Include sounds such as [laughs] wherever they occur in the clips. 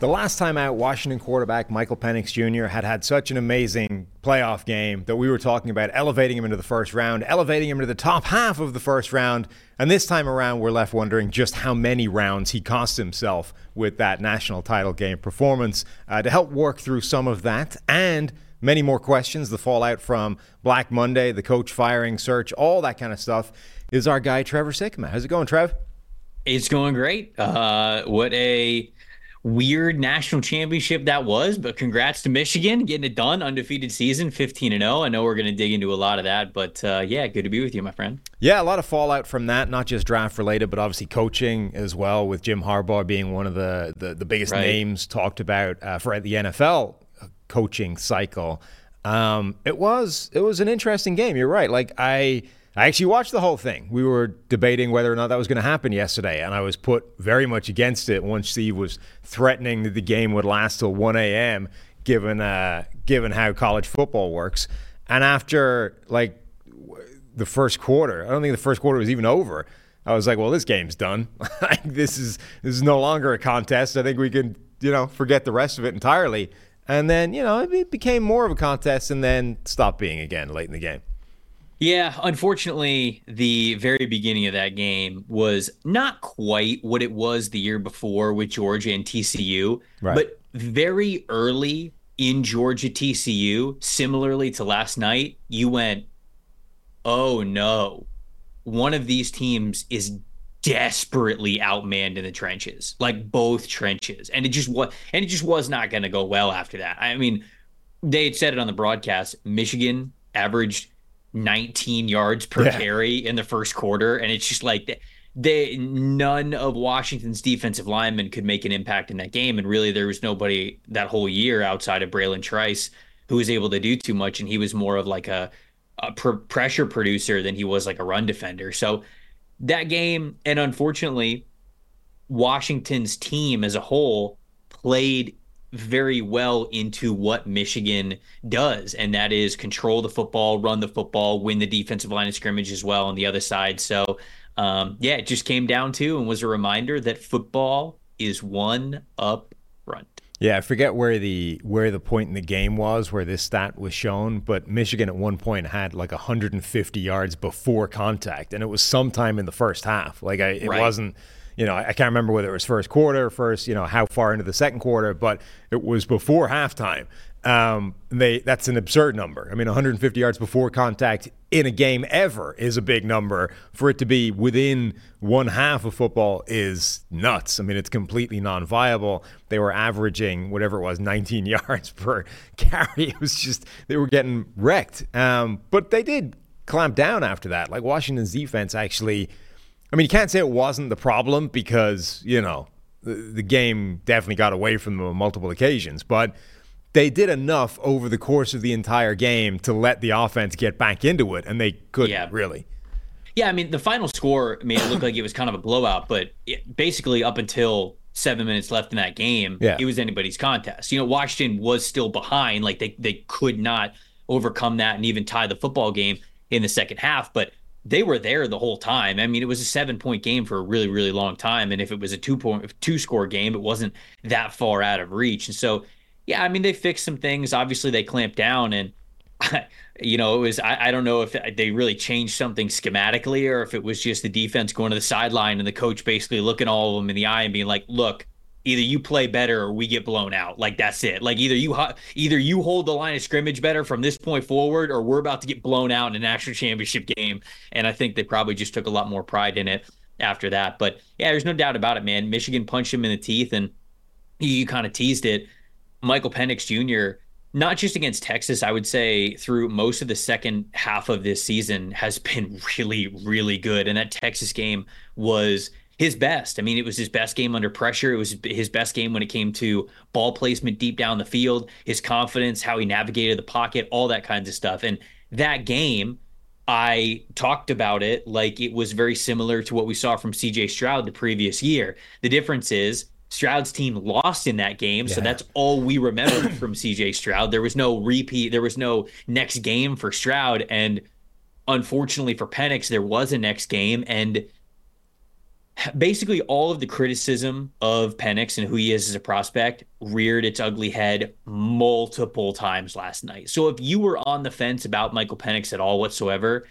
The last time out, Washington quarterback Michael Penix Jr. had had such an amazing playoff game that we were talking about elevating him into the first round, elevating him to the top half of the first round. And this time around, we're left wondering just how many rounds he cost himself with that national title game performance. Uh, to help work through some of that and many more questions, the fallout from Black Monday, the coach firing search, all that kind of stuff, is our guy Trevor Sikkema. How's it going, Trev? It's going great. Uh, what a weird national championship that was, but congrats to Michigan getting it done. Undefeated season, 15 and 0. I know we're going to dig into a lot of that, but uh, yeah, good to be with you, my friend. Yeah, a lot of fallout from that, not just draft related, but obviously coaching as well, with Jim Harbaugh being one of the, the, the biggest Right. names talked about uh, for the NFL coaching cycle. Um, it was it was an interesting game. You're right. Like I I actually watched the whole thing. We were debating whether or not that was going to happen yesterday, and I was put very much against it once Steve was threatening that the game would last till 1 a.m. Given uh, given how college football works, and after like the first quarter. I don't think the first quarter was even over. I was like, well, this game's done. [laughs] This is this is no longer a contest. I think we can, you know, forget the rest of it entirely. And then, you know, it became more of a contest and then stopped being again late in the game. Yeah, unfortunately, the very beginning of that game was not quite what it was the year before with Georgia and TCU, Right. but very early in Georgia TCU, similarly to last night, you went, "Oh no. One of these teams is desperately outmanned in the trenches, like both trenches." And it just was and it just was not going to go well after that. I mean, they had said it on the broadcast. Michigan averaged 19 yards per Yeah. carry in the first quarter, and it's just like they, none of Washington's defensive linemen could make an impact in that game, and really there was nobody that whole year outside of Bralen Trice who was able to do too much, and he was more of like a, a pr- pressure producer than he was like a run defender. So that game, and unfortunately, Washington's team as a whole played very well into what Michigan does, and that is control the football, run the football, win the defensive line of scrimmage as well on the other side. So, um, yeah, it just came down to and was a reminder that football is won up front. Yeah, I forget where the where the point in the game was where this stat was shown, but Michigan at one point had like 150 yards before contact, and it was sometime in the first half. Like I, it Right. wasn't, you know, I can't remember whether it was first quarter, first, you know, how far into the second quarter, but it was before halftime. Um, they that's an absurd number. I mean, 150 yards before contact in a game ever is a big number. For it to be within one half of football is nuts. I mean, it's completely non-viable. They were averaging whatever it was, 19 [laughs] yards per carry. It was just they were getting wrecked. Um, but they did clamp down after that. Like Washington's defense actually. I mean, you can't say it wasn't the problem because you know the, the game definitely got away from them on multiple occasions, but they did enough over the course of the entire game to let the offense get back into it, and they couldn't Yeah. really. Yeah, I mean, the final score made it look like it was kind of a blowout, but it, basically up until seven minutes left in that game, Yeah. it was anybody's contest. You know, Washington was still behind; like they they could not overcome that and even tie the football game in the second half, but they were there the whole time. I mean, it was a seven point game for a really really long time, and if it was a two point two score game, it wasn't that far out of reach. And so, yeah, I mean, they fixed some things. Obviously, they clamped down and [laughs] you know, it was I, I don't know if they really changed something schematically or if it was just the defense going to the sideline and the coach basically looking all of them in the eye and being like, "Look, either you play better or we get blown out. Like that's it. Like either you either you hold the line of scrimmage better from this point forward or we're about to get blown out in a national championship game." And I think they probably just took a lot more pride in it after that. But yeah, there's no doubt about it, man. Michigan punched him in the teeth and you, you kind of teased it. Michael Penix Jr not just against Texas, I would say through most of the second half of this season has been [laughs] really, really good. And that Texas game was his best. I mean, it was his best game under pressure. It was his best game when it came to ball placement deep down the field, his confidence, how he navigated the pocket, all that kinds of stuff. And that game, I talked about it like it was very similar to what we saw from CJ Stroud the previous year. The difference is Stroud's team lost in that game, yeah. so that's all we remember [coughs] from CJ Stroud. There was no repeat, there was no next game for Stroud, and unfortunately for Penix, there was a next game, and basically all of the criticism of Penix and who he is as a prospect reared its ugly head multiple times last night. So if you were on the fence about Michael Penix at all whatsoever,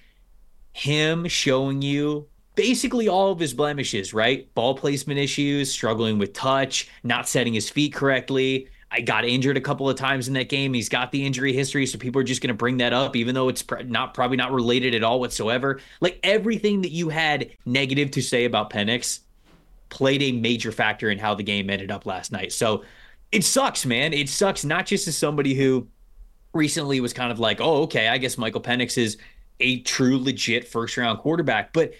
him showing you basically all of his blemishes, right? Ball placement issues, struggling with touch, not setting his feet correctly. I got injured a couple of times in that game. He's got the injury history, so people are just going to bring that up, even though it's not probably not related at all whatsoever. Like everything that you had negative to say about Penix played a major factor in how the game ended up last night. So it sucks, man. It sucks not just as somebody who recently was kind of like, oh, okay, I guess Michael Penix is a true legit first round quarterback, but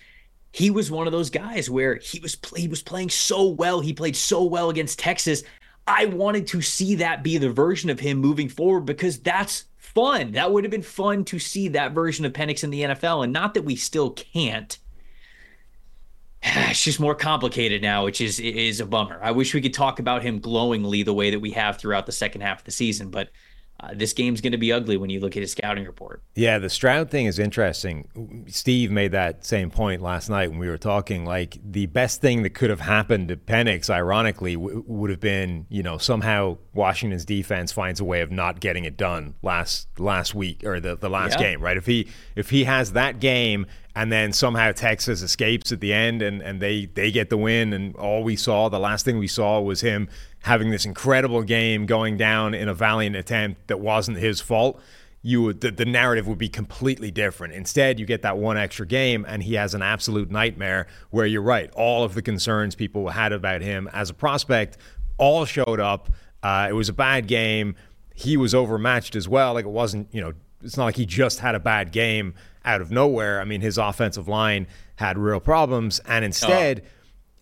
he was one of those guys where he was he was playing so well. He played so well against Texas. I wanted to see that be the version of him moving forward because that's fun. That would have been fun to see that version of Penix in the NFL. And not that we still can't. [sighs] It's just more complicated now, which is is a bummer. I wish we could talk about him glowingly the way that we have throughout the second half of the season, but uh, this game's going to be ugly when you look at his scouting report. Yeah, the Stroud thing is interesting. Steve made that same point last night when we were talking. Like the best thing that could have happened to Penix, ironically, w- would have been you know somehow Washington's defense finds a way of not getting it done last last week or the, the last yeah. game, right? If he if he has that game and then somehow Texas escapes at the end and, and they, they get the win and all we saw, the last thing we saw was him having this incredible game going down in a valiant attempt that wasn't his fault, you would the, the narrative would be completely different. Instead, you get that one extra game, and he has an absolute nightmare. Where you're right, all of the concerns people had about him as a prospect all showed up. Uh, it was a bad game. He was overmatched as well. Like it wasn't, you know, it's not like he just had a bad game out of nowhere. I mean, his offensive line had real problems, and instead. Oh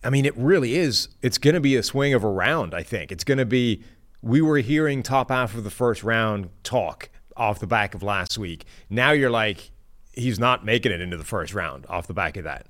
I mean, it really is. It's going to be a swing of a round, I think. It's going to be, we were hearing top half of the first round talk off the back of last week. Now you're like, he's not making it into the first round off the back of that.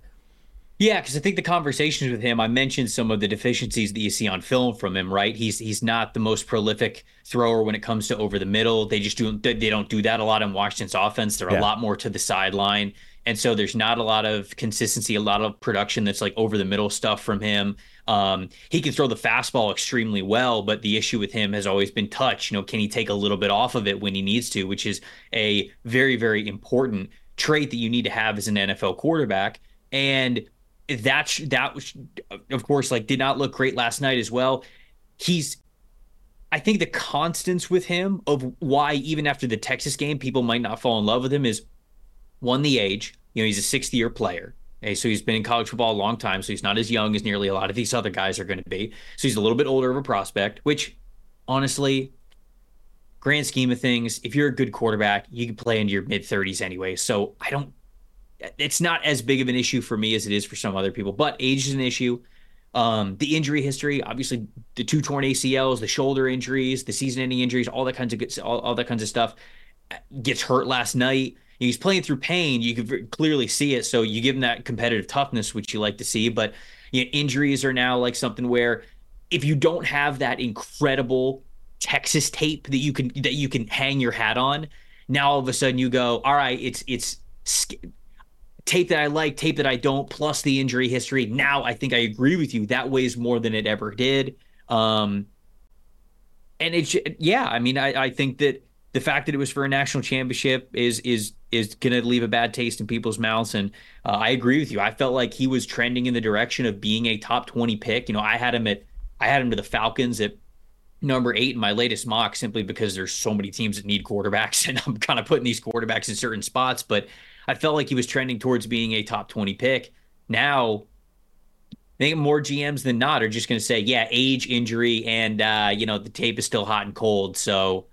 Yeah, because I think the conversations with him, I mentioned some of the deficiencies that you see on film from him. Right, he's he's not the most prolific thrower when it comes to over the middle. They just do they don't do that a lot in Washington's offense. They're yeah. a lot more to the sideline. And so there's not a lot of consistency, a lot of production that's like over the middle stuff from him. Um, he can throw the fastball extremely well, but the issue with him has always been touch. You know, can he take a little bit off of it when he needs to, which is a very, very important trait that you need to have as an NFL quarterback. And that that was, of course, like did not look great last night as well. He's I think the constants with him of why even after the Texas game people might not fall in love with him is one the age. You know, he's a sixth year player. Okay, so he's been in college football a long time, so he's not as young as nearly a lot of these other guys are going to be. So he's a little bit older of a prospect, which honestly, grand scheme of things, if you're a good quarterback, you can play into your mid 30s anyway. So I don't it's not as big of an issue for me as it is for some other people, but age is an issue. Um, the injury history, obviously, the two torn ACLs, the shoulder injuries, the season-ending injuries, all that kinds of good, all, all that kinds of stuff. Gets hurt last night he's playing through pain. You can clearly see it. So you give him that competitive toughness, which you like to see. But you know, injuries are now like something where if you don't have that incredible Texas tape that you can that you can hang your hat on, now all of a sudden you go, all right, it's it's tape that I like, tape that I don't, plus the injury history. Now I think I agree with you. That weighs more than it ever did. Um, and it's yeah, I mean, I, I think that the fact that it was for a national championship is is is going to leave a bad taste in people's mouths. And uh, I agree with you. I felt like he was trending in the direction of being a top twenty pick. You know, I had him at I had him to the Falcons at number eight in my latest mock simply because there's so many teams that need quarterbacks, [laughs] and I'm kind of putting these quarterbacks in certain spots. But I felt like he was trending towards being a top twenty pick. Now I think more GMs than not are just going to say, yeah, age, injury, and uh, you know the tape is still hot and cold. So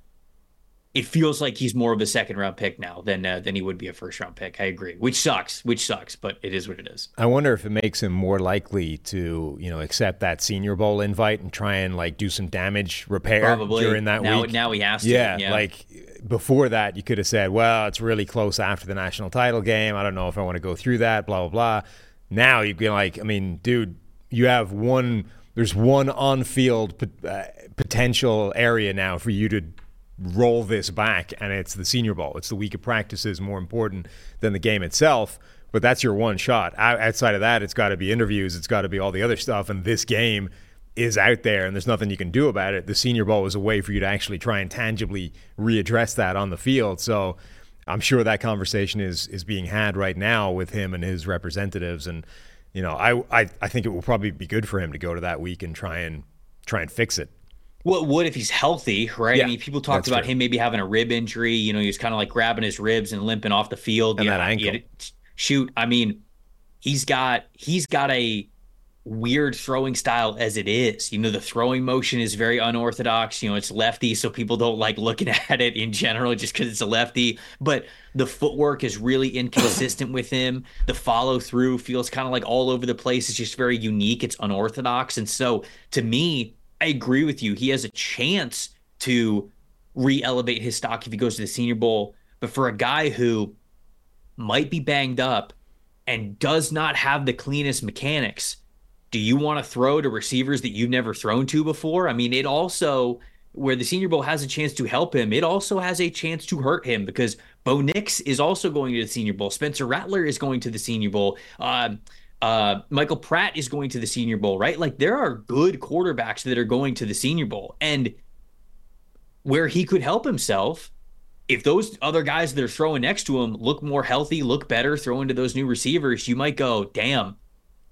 it feels like he's more of a second round pick now than uh, than he would be a first round pick. I agree, which sucks, which sucks, but it is what it is. I wonder if it makes him more likely to, you know, accept that Senior Bowl invite and try and like do some damage repair Probably during that now, week. Now he has to. yeah, Yeah, like before that, you could have said, "Well, it's really close after the national title game. I don't know if I want to go through that." Blah blah blah. Now you can like, I mean, dude, you have one. There's one on-field pot- uh, potential area now for you to roll this back, and it's the Senior Bowl. It's the week of practices more important than the game itself. But that's your one shot. Outside of that, it's got to be interviews. It's got to be all the other stuff. And this game is out there, and there's nothing you can do about it. The Senior Bowl is a way for you to actually try and tangibly readdress that on the field. So I'm sure that conversation is is being had right now with him and his representatives. And you know, I I, I think it will probably be good for him to go to that week and try and try and fix it. What would if he's healthy, right? Yeah, I mean, people talked about true. him maybe having a rib injury. You know, he was kind of like grabbing his ribs and limping off the field. And Yeah, that ankle. shoot, I mean, he's got he's got a weird throwing style as it is. You know, the throwing motion is very unorthodox. You know, it's lefty, so people don't like looking [laughs] at it in general just because it's a lefty. But the footwork is really inconsistent with him. The follow through feels kind of like all over the place. It's just very unique. It's unorthodox. And so to me, I agree with you. He has a chance to re elevate his stock if he goes to the Senior Bowl. But for a guy who might be banged up and does not have the cleanest mechanics, do you want to throw to receivers that you've never thrown to before? I mean, it also where the Senior Bowl has a chance to help him, it also has a chance to hurt him because Bo Nix is also going to the Senior Bowl. Spencer Rattler is going to the Senior Bowl. Um, uh, Michael Pratt is going to the Senior Bowl, right? Like there are good quarterbacks that are going to the Senior Bowl, and where he could help himself if those other guys that are throwing next to him look more healthy, look better, throwing to those new receivers, you might go, damn,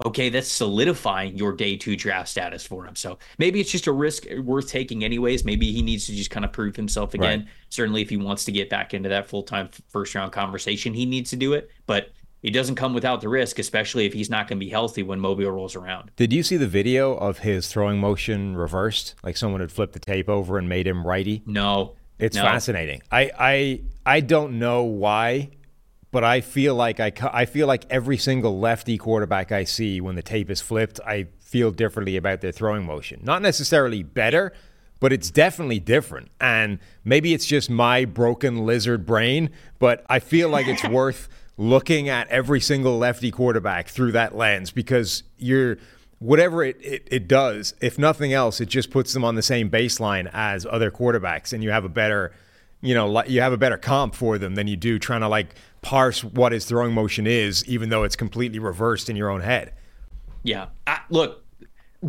okay, that's solidifying your day two draft status for him. So maybe it's just a risk worth taking, anyways. Maybe he needs to just kind of prove himself again. Right. Certainly, if he wants to get back into that full time first round conversation, he needs to do it. But it doesn't come without the risk, especially if he's not going to be healthy when Mobile rolls around. Did you see the video of his throwing motion reversed? Like someone had flipped the tape over and made him righty? No. It's no. fascinating. I, I I don't know why, but I feel like I I feel like every single lefty quarterback I see when the tape is flipped, I feel differently about their throwing motion. Not necessarily better, but it's definitely different. And maybe it's just my broken lizard brain, but I feel like it's [laughs] worth looking at every single lefty quarterback through that lens because you're whatever it, it, it does, if nothing else, it just puts them on the same baseline as other quarterbacks, and you have a better, you know, you have a better comp for them than you do trying to like parse what his throwing motion is, even though it's completely reversed in your own head. Yeah. I, look,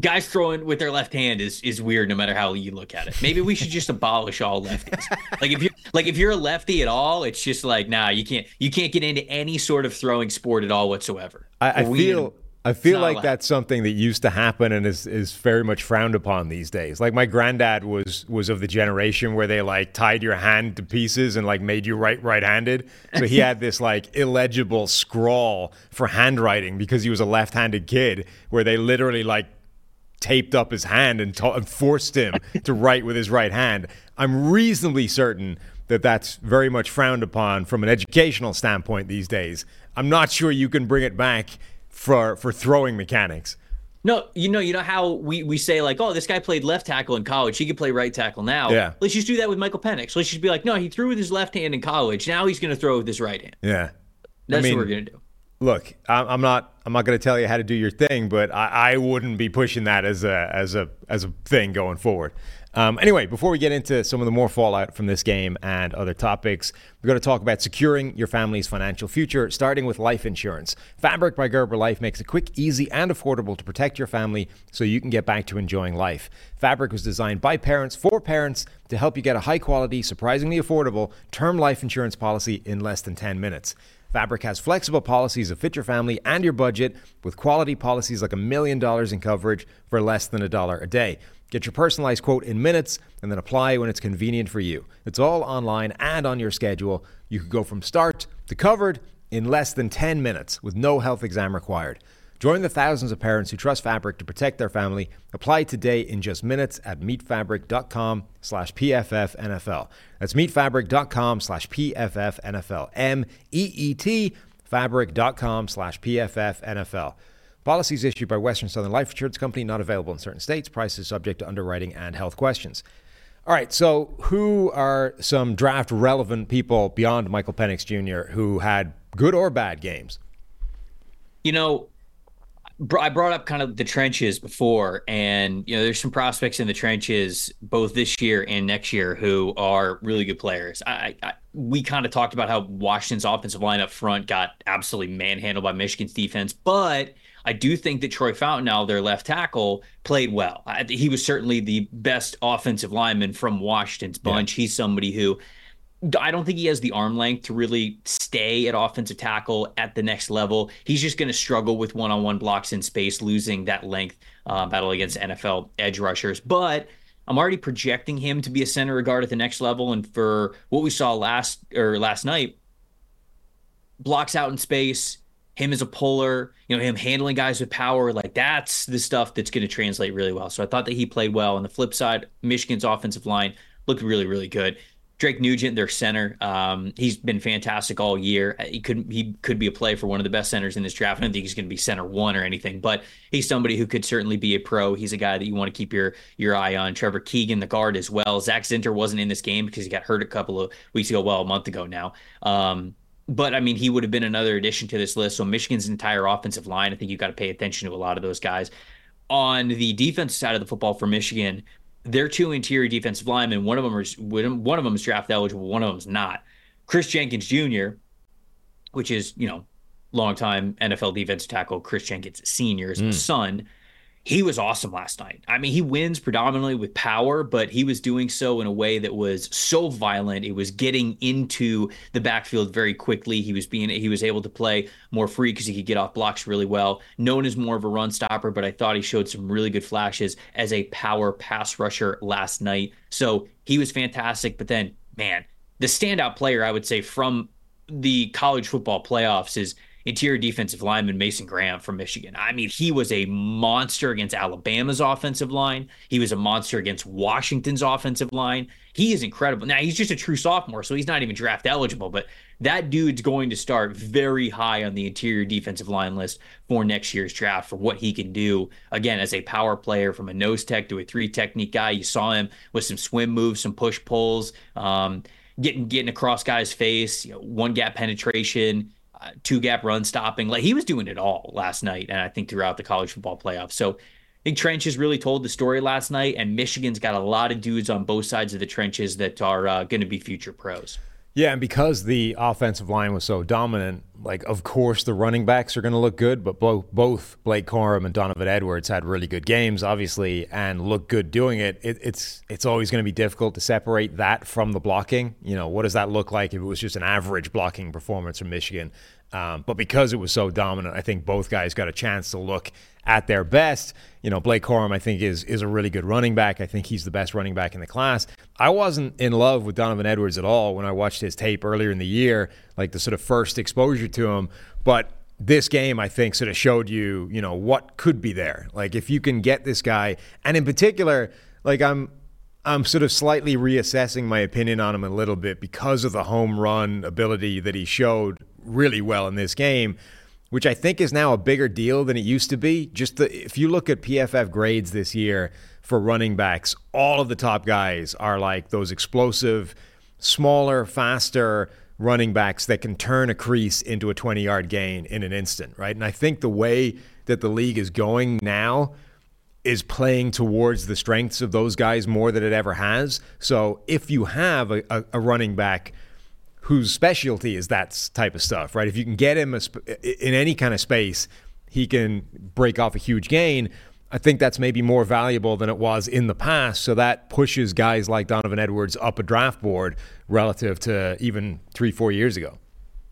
guys throwing with their left hand is is weird no matter how you look at it. Maybe we should just abolish all lefties. like if you like if you're a lefty at all, it's just like nah, you can't you can't get into any sort of throwing sport at all whatsoever. I, I feel I feel like allowed. that's something that used to happen and is, is very much frowned upon these days. Like my granddad was was of the generation where they like tied your hand to pieces and like made you right right handed. So he had this like illegible scrawl for handwriting because he was a left handed kid where they literally like taped up his hand and, ta- and forced him [laughs] to write with his right hand. I'm reasonably certain that that's very much frowned upon from an educational standpoint these days. I'm not sure you can bring it back for for throwing mechanics. No, you know, you know how we, we say like, oh, this guy played left tackle in college. He could play right tackle now. Yeah. Let's just do that with Michael Penix. Let's just be like, no, he threw with his left hand in college. Now he's going to throw with his right hand. Yeah. That's mean- what we're going to do. Look, I'm not I'm not going to tell you how to do your thing, but I, I wouldn't be pushing that as a as a as a thing going forward. Um, anyway, before we get into some of the more fallout from this game and other topics, we're going to talk about securing your family's financial future, starting with life insurance. Fabric by Gerber Life makes it quick, easy, and affordable to protect your family so you can get back to enjoying life. Fabric was designed by parents for parents to help you get a high quality, surprisingly affordable term life insurance policy in less than 10 minutes. Fabric has flexible policies that fit your family and your budget with quality policies like a million dollars in coverage for less than a dollar a day. Get your personalized quote in minutes and then apply when it's convenient for you. It's all online and on your schedule. You can go from start to covered in less than 10 minutes with no health exam required. Join the thousands of parents who trust Fabric to protect their family. Apply today in just minutes at meetfabric.com slash PFFNFL. That's meetfabric.com slash PFFNFL. M-E-E-T fabric.com slash PFFNFL. Policies issued by Western Southern Life Insurance Company, not available in certain states. Prices subject to underwriting and health questions. All right, so who are some draft relevant people beyond Michael Penix Jr. who had good or bad games? You know, I brought up kind of the trenches before, and you know, there's some prospects in the trenches both this year and next year who are really good players. I, I we kind of talked about how Washington's offensive line up front got absolutely manhandled by Michigan's defense, but I do think that Troy Fautanu, now their left tackle, played well. I, he was certainly the best offensive lineman from Washington's bunch. Yeah. He's somebody who I don't think he has the arm length to really stay at offensive tackle at the next level. He's just going to struggle with one on one blocks in space, losing that length uh, battle against NFL edge rushers. But I'm already projecting him to be a center guard at the next level. And for what we saw last or last night, blocks out in space, him as a puller, you know, him handling guys with power, like that's the stuff that's going to translate really well. So I thought that he played well. On the flip side, Michigan's offensive line looked really, really good. Drake Nugent, their center, um, he's been fantastic all year. He could he could be a play for one of the best centers in this draft. I don't think he's going to be center one or anything, but he's somebody who could certainly be a pro. He's a guy that you want to keep your your eye on. Trevor Keegan, the guard as well. Zach Zinter wasn't in this game because he got hurt a couple of weeks ago, well, a month ago now. Um, but I mean, he would have been another addition to this list. So Michigan's entire offensive line, I think you got to pay attention to a lot of those guys. On the defensive side of the football for Michigan, their two interior defensive linemen, one of them is one of them is draft eligible, one of them is not. Chris Jenkins Jr., which is you know longtime NFL defensive tackle Chris Jenkins Senior's mm. son, he was awesome last night. I mean, he wins predominantly with power, but he was doing so in a way that was so violent. It was getting into the backfield very quickly. He was being he was able to play more free because he could get off blocks really well. Known as more of a run stopper, but I thought he showed some really good flashes as a power pass rusher last night. So he was fantastic. But then, man, the standout player I would say from the college football playoffs is interior defensive lineman Mason Graham from Michigan. I mean, he was a monster against Alabama's offensive line. He was a monster against Washington's offensive line. He is incredible. Now, he's just a true sophomore, so he's not even draft eligible, but that dude's going to start very high on the interior defensive line list for next year's draft for what he can do. Again, as a power player from a nose tech to a three technique guy, you saw him with some swim moves, some push pulls. Um, getting getting across guys' face, you know, one gap penetration, two gap run stopping. Like he was doing it all last night, and I think throughout the college football playoffs. So I think trenches really told the story last night, and Michigan's got a lot of dudes on both sides of the trenches that are uh, going to be future pros. Yeah, and because the offensive line was so dominant, like of course the running backs are going to look good, but both both Blake Corum and Donovan Edwards had really good games, obviously, and look good doing it. it it's it's always going to be difficult to separate that from the blocking. You know, what does that look like if it was just an average blocking performance from Michigan? Um, but because it was so dominant, I think both guys got a chance to look at their best. You know, Blake Corum, I think, is is a really good running back. I think he's the best running back in the class. I wasn't in love with Donovan Edwards at all when I watched his tape earlier in the year, like the sort of first exposure to him. But this game, I think, sort of showed you, you know, what could be there. Like if you can get this guy, and in particular, like I'm I'm sort of slightly reassessing my opinion on him a little bit because of the home run ability that he showed really well in this game, which I think is now a bigger deal than it used to be. Just the, if you look at PFF grades this year for running backs, all of the top guys are like those explosive, smaller, faster running backs that can turn a crease into a 20 yard gain in an instant, right? And I think the way that the league is going now is playing towards the strengths of those guys more than it ever has. So if you have a, a, a running back whose specialty is that type of stuff, right? If you can get him sp- in any kind of space, he can break off a huge gain. I think that's maybe more valuable than it was in the past. So that pushes guys like Donovan Edwards up a draft board relative to even three, four years ago.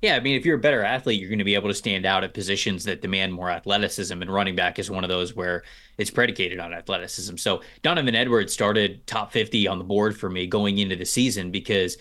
Yeah, I mean, if you're a better athlete, you're going to be able to stand out at positions that demand more athleticism, and running back is one of those where it's predicated on athleticism. So Donovan Edwards started top 50 on the board for me going into the season because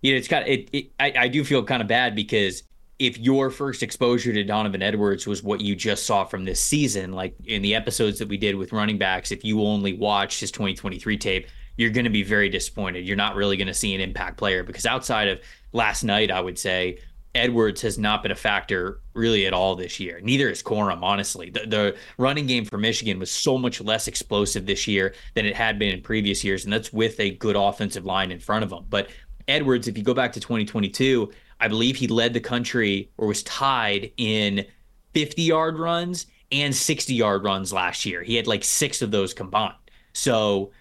you know, it's kind of it, it I, I do feel kind of bad because if your first exposure to Donovan Edwards was what you just saw from this season, like in the episodes that we did with running backs, if you only watched his 2023 tape, you're going to be very disappointed. You're not really going to see an impact player because outside of last night, I would say Edwards has not been a factor really at all this year. Neither is Corum, honestly. The, the, running game for Michigan was so much less explosive this year than it had been in previous years, and that's with a good offensive line in front of him. But Edwards, if you go back to 2022, I believe he led the country or was tied in 50 yard runs and 60 yard runs last year. He had like six of those combined. So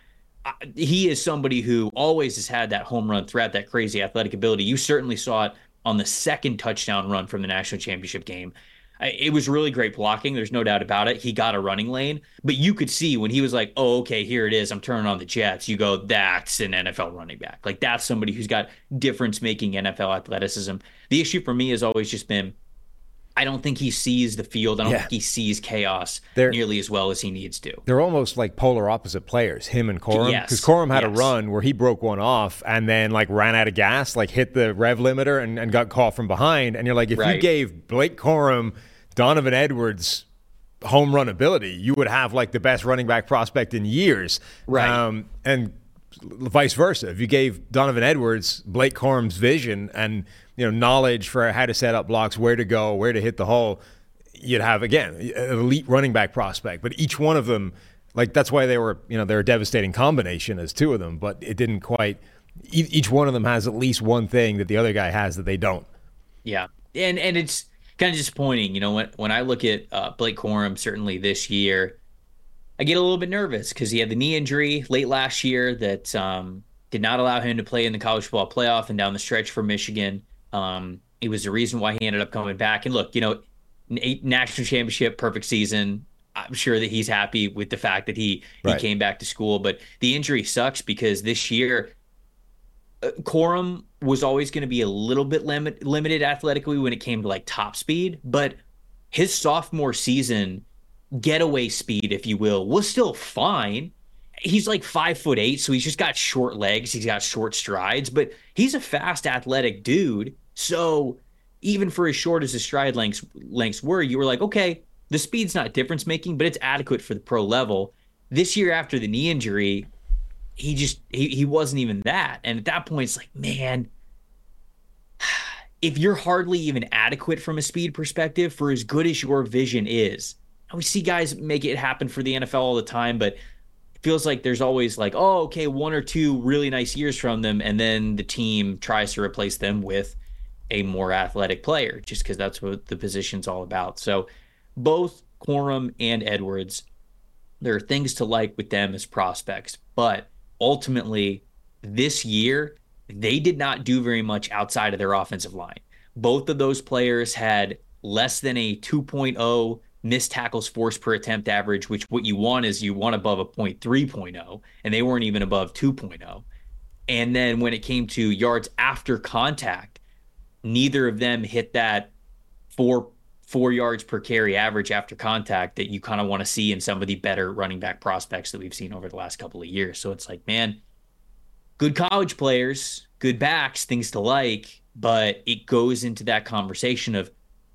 uh, he is somebody who always has had that home run threat, that crazy athletic ability. You certainly saw it on the second touchdown run from the national championship game. It was really great blocking. There's no doubt about it. He got a running lane, but you could see when he was like, "Oh, okay, here it is. I'm turning on the Jets." You go, "That's an NFL running back. Like that's somebody who's got difference-making NFL athleticism." The issue for me has always just been I don't think he sees the field. I don't yeah. think he sees chaos they're, nearly as well as he needs to. They're almost like polar opposite players, him and Corum. Because yes. Corum had yes. a run where he broke one off and then like ran out of gas, like hit the rev limiter and, and got caught from behind. And you're like, if right. you gave Blake Corum, Donovan Edwards home run ability, you would have like the best running back prospect in years. Right. Um, and vice versa. If you gave Donovan Edwards Blake Corum's vision and you know knowledge for how to set up blocks, where to go, where to hit the hole, you'd have again an elite running back prospect. But each one of them, like that's why they were you know they're a devastating combination as two of them, but it didn't quite. Each one of them has at least one thing that the other guy has that they don't. Yeah, and and it's kind of disappointing. You know, when when I look at uh, Blake Corum, certainly this year, I get a little bit nervous because he had the knee injury late last year that um, did not allow him to play in the college football playoff and down the stretch for Michigan. Um, it was the reason why he ended up coming back. And look, you know, national championship, perfect season. I'm sure that he's happy with the fact that he right. he came back to school, but the injury sucks because this year uh, Corum was always going to be a little bit limit, limited athletically when it came to like top speed, but his sophomore season getaway speed, if you will, was still fine he's like five foot eight, so he's just got short legs. He's got short strides, but he's a fast, athletic dude. So even for as short as his stride lengths lengths were, you were like, okay, the speed's not difference making, but it's adequate for the pro level. This year after the knee injury, he just he, he wasn't even that. And at that point, it's like, man, [sighs] if you're hardly even adequate from a speed perspective for as good as your vision is, we see guys make it happen for the NFL all the time, but it feels like there's always like, oh, okay, one or two really nice years from them, and then the team tries to replace them with a more athletic player, just because that's what the position's all about. So both Corum and Edwards, there are things to like with them as prospects, but ultimately this year they did not do very much outside of their offensive line. Both of those players had less than a 2.0 missed tackles forced per attempt average, which what you want is you want above a point 3.0, and they weren't even above 2.0. And then when it came to yards after contact, neither of them hit that four four yards per carry average after contact that you kind of want to see in some of the better running back prospects that we've seen over the last couple of years. So it's like, man, good college players, good backs, things to like, but it goes into that conversation of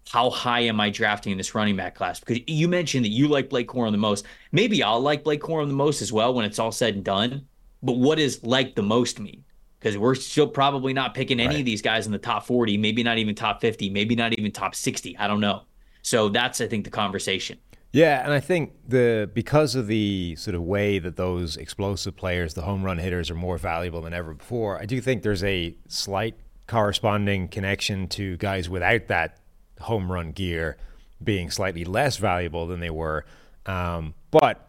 how high am I drafting in this running back class? Because you mentioned that you like Blake Corum the most. Maybe I'll like Blake Corum the most as well when it's all said and done. But what does like the most mean? Because we're still probably not picking any right. of these guys in the top 40, maybe not even top 50, maybe not even top 60. I don't know. So that's, I think, the conversation. Yeah, and I think the because of the sort of way that those explosive players, the home run hitters, are more valuable than ever before. I do think there's a slight corresponding connection to guys without that home run gear being slightly less valuable than they were. Um, but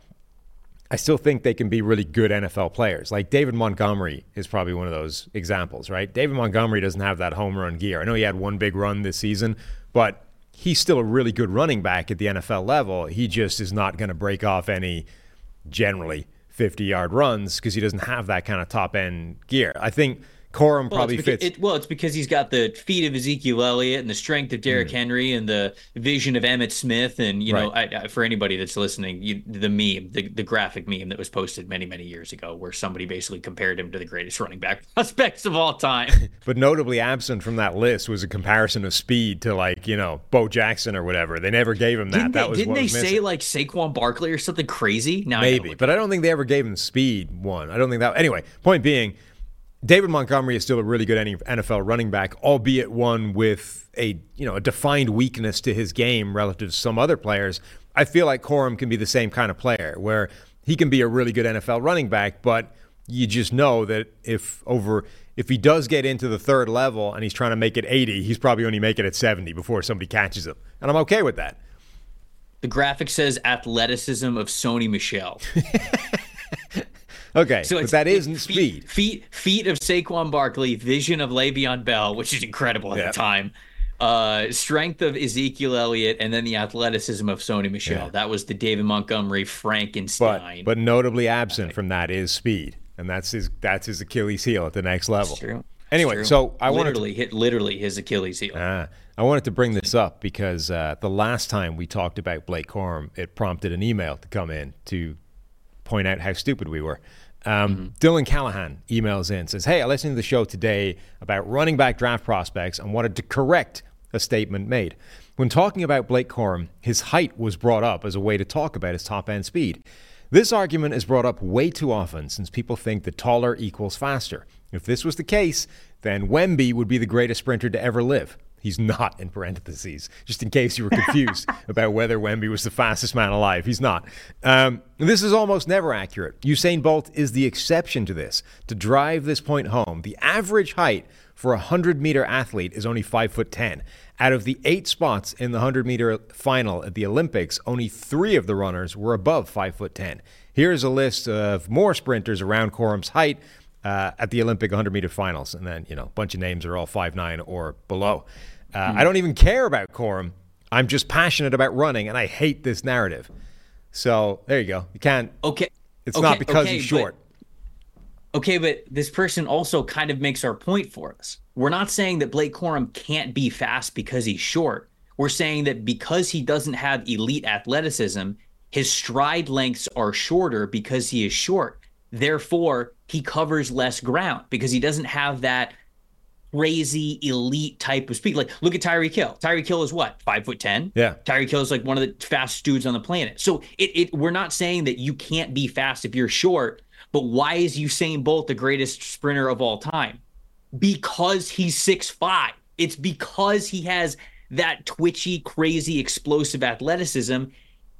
I still think they can be really good NFL players. Like David Montgomery is probably one of those examples, right? David Montgomery doesn't have that home run gear. I know he had one big run this season, but he's still a really good running back at the NFL level. He just is not going to break off any generally 50 yard runs because he doesn't have that kind of top end gear. I think Corum Well, probably it's because, fits. it, well, it's because he's got the feet of Ezekiel Elliott and the strength of. Derrick mm. Henry and the vision of Emmitt Smith. And, you know, I, I, for anybody that's listening, you, the meme, the, the graphic meme that was posted many, many years ago, where somebody basically compared him to the greatest running back [laughs] prospects of all time. [laughs] But notably absent from that list was a comparison of speed to like you know Bo Jackson or whatever. They never gave him that. didn't that they, was didn't they was say like Saquon Barkley or something crazy? Now maybe, look but I don't think they ever gave him speed one. I don't think that. Anyway, point being, David Montgomery is still a really good NFL running back, albeit one with a you know a defined weakness to his game relative to some other players. I feel like Corum can be the same kind of player where he can be a really good NFL running back, but you just know that if over if he does get into the third level and he's trying to make it 80, he's probably only make it at 70 before somebody catches him. And I'm okay with that. The graphic says athleticism of Sony Michel. [laughs] Okay, So but that isn't feet, speed. Feet feet of Saquon Barkley, vision of Le'Veon Bell, which is incredible at Yeah. the time. Uh, strength of Ezekiel Elliott, and then the athleticism of Sony Michel. Yeah. That was the David Montgomery Frankenstein. but notably absent from that is speed, and that's his that's his Achilles heel at the next level. It's true. Anyway, true. so I wanted to, literally hit literally his Achilles heel. uh, I wanted to bring this up because uh, the last time we talked about Blake Corum, it prompted an email to come in to point out how stupid we were. Um, Dylan Callahan emails in says, "Hey, I listened to the show today about running back draft prospects and wanted to correct a statement made. When talking about Blake Corum, his height was brought up as a way to talk about his top end speed. This argument is brought up way too often since people think the taller equals faster. If this was the case, then Wemby would be the greatest sprinter to ever live." He's not in parentheses, just in case you were confused [laughs] about whether Wemby was the fastest man alive. He's not. Um, this is almost never accurate. Usain Bolt is the exception to this. To drive this point home, the average height for a 100 meter athlete is only 5 foot 10. Out of the eight spots in the 100 meter final at the Olympics, only three of the runners were above 5 foot 10. Here's a list of more sprinters around Corum's height uh, at the Olympic 100 meter finals. And then, you know, a bunch of names are all 5'9 or below. Uh, I don't even care about Corum. I'm just passionate about running, and I hate this narrative. So there you go. You can't. Okay. It's okay, not because okay, he's short. But, okay, but this person also kind of makes our point for us. We're not saying that Blake Corum can't be fast because he's short. We're saying that because he doesn't have elite athleticism, his stride lengths are shorter because he is short. Therefore, he covers less ground because he doesn't have that crazy elite type of speed. Like, look at Tyreek Hill. Tyreek Hill is what, five foot ten? Yeah. Tyreek Hill is like one of the fastest dudes on the planet. So it, it we're not saying that you can't be fast if you're short, but why is Usain Bolt the greatest sprinter of all time? Because he's six five. It's because he has that twitchy, crazy, explosive athleticism,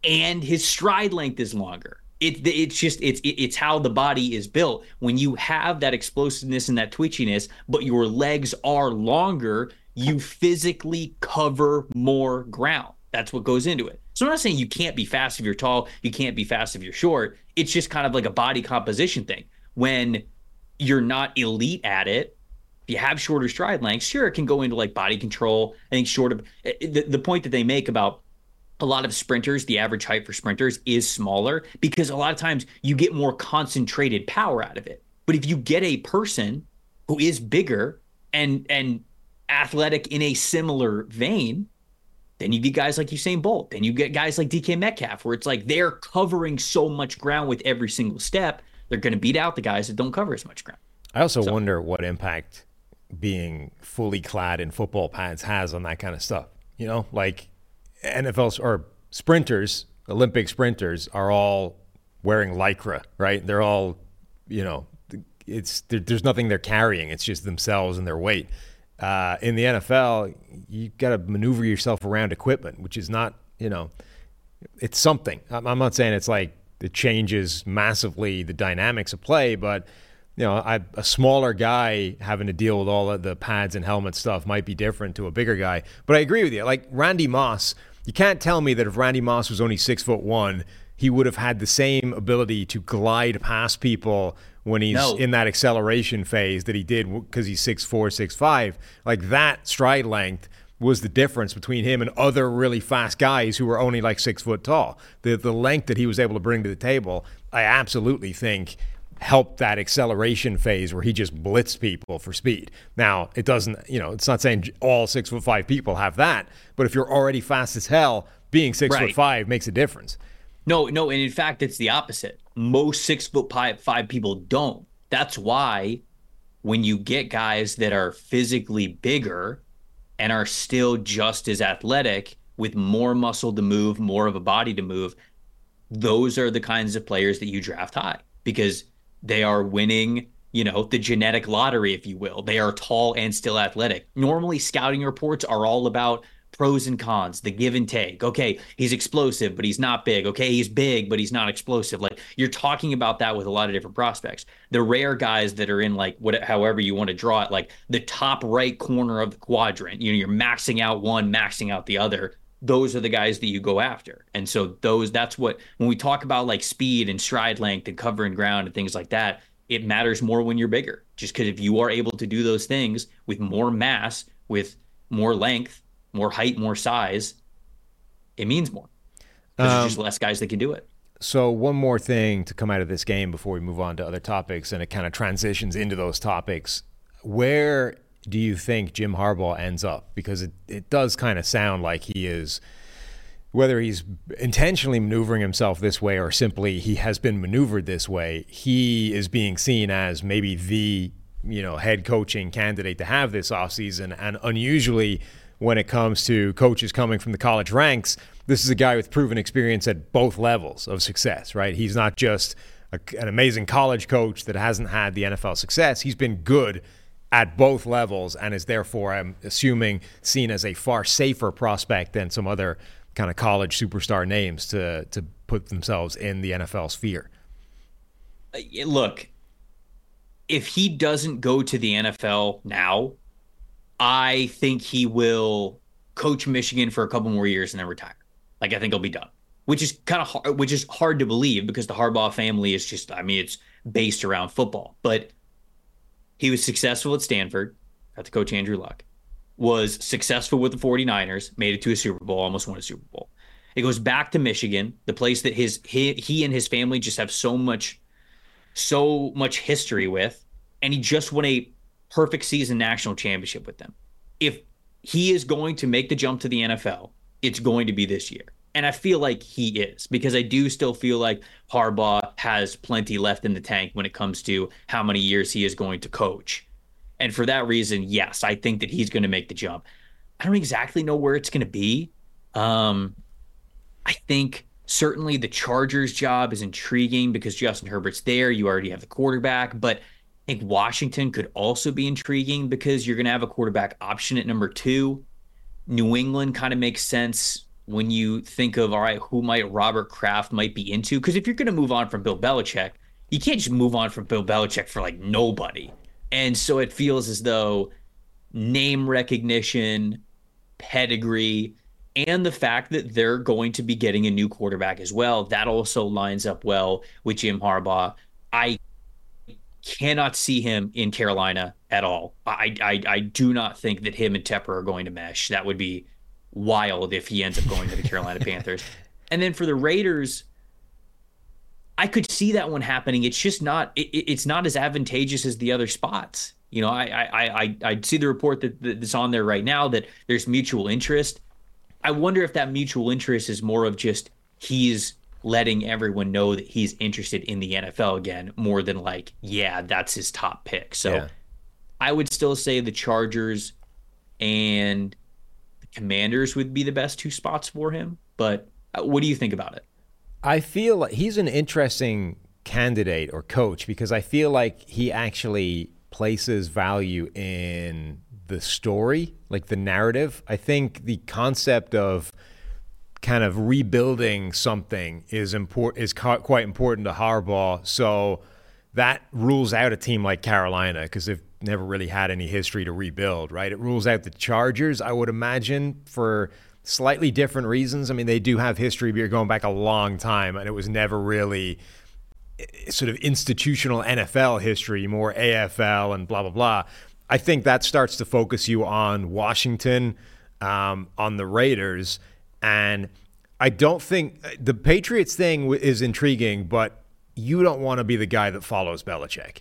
and his stride length is longer. It, it's just it's it- it's how the body is built. When you have that explosiveness and that twitchiness, but your legs are longer, you physically cover more ground. That's what goes into it. So I'm not saying you can't be fast if you're tall, you can't be fast if you're short. It's just kind of like a body composition thing. When you're not elite at it, if you have shorter stride lengths, sure, it can go into like body control. I think short of eh, eh, the, the point that they make about a lot of sprinters, the average height for sprinters is smaller because a lot of times you get more concentrated power out of it. But if you get a person who is bigger and and athletic in a similar vein, then you get guys like Usain Bolt. Then you get guys like DK Metcalf, where it's like they're covering so much ground with every single step. They're going to beat out the guys that don't cover as much ground. I also wonder what impact being fully clad in football pads has on that kind of stuff. You know, like NFL or sprinters, Olympic sprinters are all wearing lycra, right? They're all, you know, it's there, there's nothing they're carrying. It's just themselves and their weight. Uh, in the NFL, you've got to maneuver yourself around equipment, which is not, you know, it's something. I'm, I'm not saying it's like it changes massively the dynamics of play, but you know, I, a smaller guy having to deal with all of the pads and helmet stuff might be different to a bigger guy. But I agree with you. Like Randy Moss, you can't tell me that if Randy Moss was only six foot one, he would have had the same ability to glide past people when he's No. in that acceleration phase that he did because he's six four, six five. Like that stride length was the difference between him and other really fast guys who were only like six foot tall. The the length that he was able to bring to the table, I absolutely think helped that acceleration phase where he just blitzed people for speed. Now, it doesn't, you know, it's not saying all six foot five people have that, but if you're already fast as hell, being six Right. foot five makes a difference. No, no, and in fact, it's the opposite. Most six foot pi- five people don't. That's why when you get guys that are physically bigger and are still just as athletic with more muscle to move, more of a body to move, those are the kinds of players that you draft high because they are winning, you know, the genetic lottery, if you will. They are tall and still athletic. Normally, scouting reports are all about pros and cons, the give and take. Okay, he's explosive, but he's not big. Okay, he's big, but he's not explosive. Like you're talking about that with a lot of different prospects. The rare guys that are in like what, however you want to draw it, like the top right corner of the quadrant. You know, you're maxing out one, maxing out the other those are the guys that you go after. And so those that's what when we talk about like speed and stride length and covering ground and things like that, it matters more when you're bigger. Just because if you are able to do those things with more mass, with more length, more height, more size, it means more. 'Cause there's just um, less guys that can do it. So, one more thing to come out of this game before we move on to other topics, and it kind of transitions into those topics. Where do you think Jim Harbaugh ends up? Because it, it does kind of sound like he is, whether he's intentionally maneuvering himself this way or simply he has been maneuvered this way, he is being seen as maybe the you know head coaching candidate to have this offseason. And unusually, when it comes to coaches coming from the college ranks, this is a guy with proven experience at both levels of success, right? He's not just a, an amazing college coach that hasn't had the NFL success. He's been good at both levels and is therefore, I'm assuming, seen as a far safer prospect than some other kind of college superstar names to to put themselves in the NFL sphere. Uh, Look, if he doesn't go to the NFL now, I think he will coach Michigan for a couple more years and then retire. Like I think he'll be done, which is kind of hard, which is hard to believe because the Harbaugh family is just, I mean, it's based around football. But he was successful at Stanford, got to coach Andrew Luck, was successful with the 49ers, made it to a Super Bowl, almost won a Super Bowl. It goes back to Michigan, the place that his he, he and his family just have so much so much history with, and he just won a perfect season national championship with them. If he is going to make the jump to the NFL, it's going to be this year. And I feel like he is because I do still feel like Harbaugh has plenty left in the tank when it comes to how many years he is going to coach. And for that reason, yes, I think that he's going to make the jump. I don't exactly know where it's going to be. Um, I think certainly the Chargers job is intriguing because Justin Herbert's there. You already have the quarterback, but I think Washington could also be intriguing because you're going to have a quarterback option at number two. New England kind of makes sense when you think of all right, who might Robert Kraft might be into? Because if you're going to move on from Bill Belichick, you can't just move on from Bill Belichick for like nobody. And so it feels as though name recognition, pedigree, and the fact that they're going to be getting a new quarterback as well, that also lines up well with Jim Harbaugh. I cannot see him in Carolina at all. I, I I do not think that him and Tepper are going to mesh. That would be wild if he ends up going to the Carolina Panthers. And then for the Raiders, I could see that one happening. It's just not. It, it's not as advantageous as the other spots. You know, I I I I see the report that that's on there right now that there's mutual interest. I wonder if that mutual interest is more of just he's letting everyone know that he's interested in the NFL again, more than like, yeah, that's his top pick. So Yeah. I would still say the Chargers and Commanders would be the best two spots for him. But uh, what do you think about it? I feel like he's an interesting candidate or coach because I feel like he actually places value in the story, like the narrative. I think the concept of kind of rebuilding something is important is ca- quite important to Harbaugh. So that rules out a team like Carolina because they've never really had any history to rebuild, right? It rules out the Chargers, I would imagine, for slightly different reasons. I mean, they do have history, but you're going back a long time, and it was never really eh, sort of institutional NFL history, more AFL and blah blah blah. I think that starts to focus you on Washington, um, on the Raiders, and I don't think the Patriots thing is intriguing, but you don't want to be the guy that follows Belichick.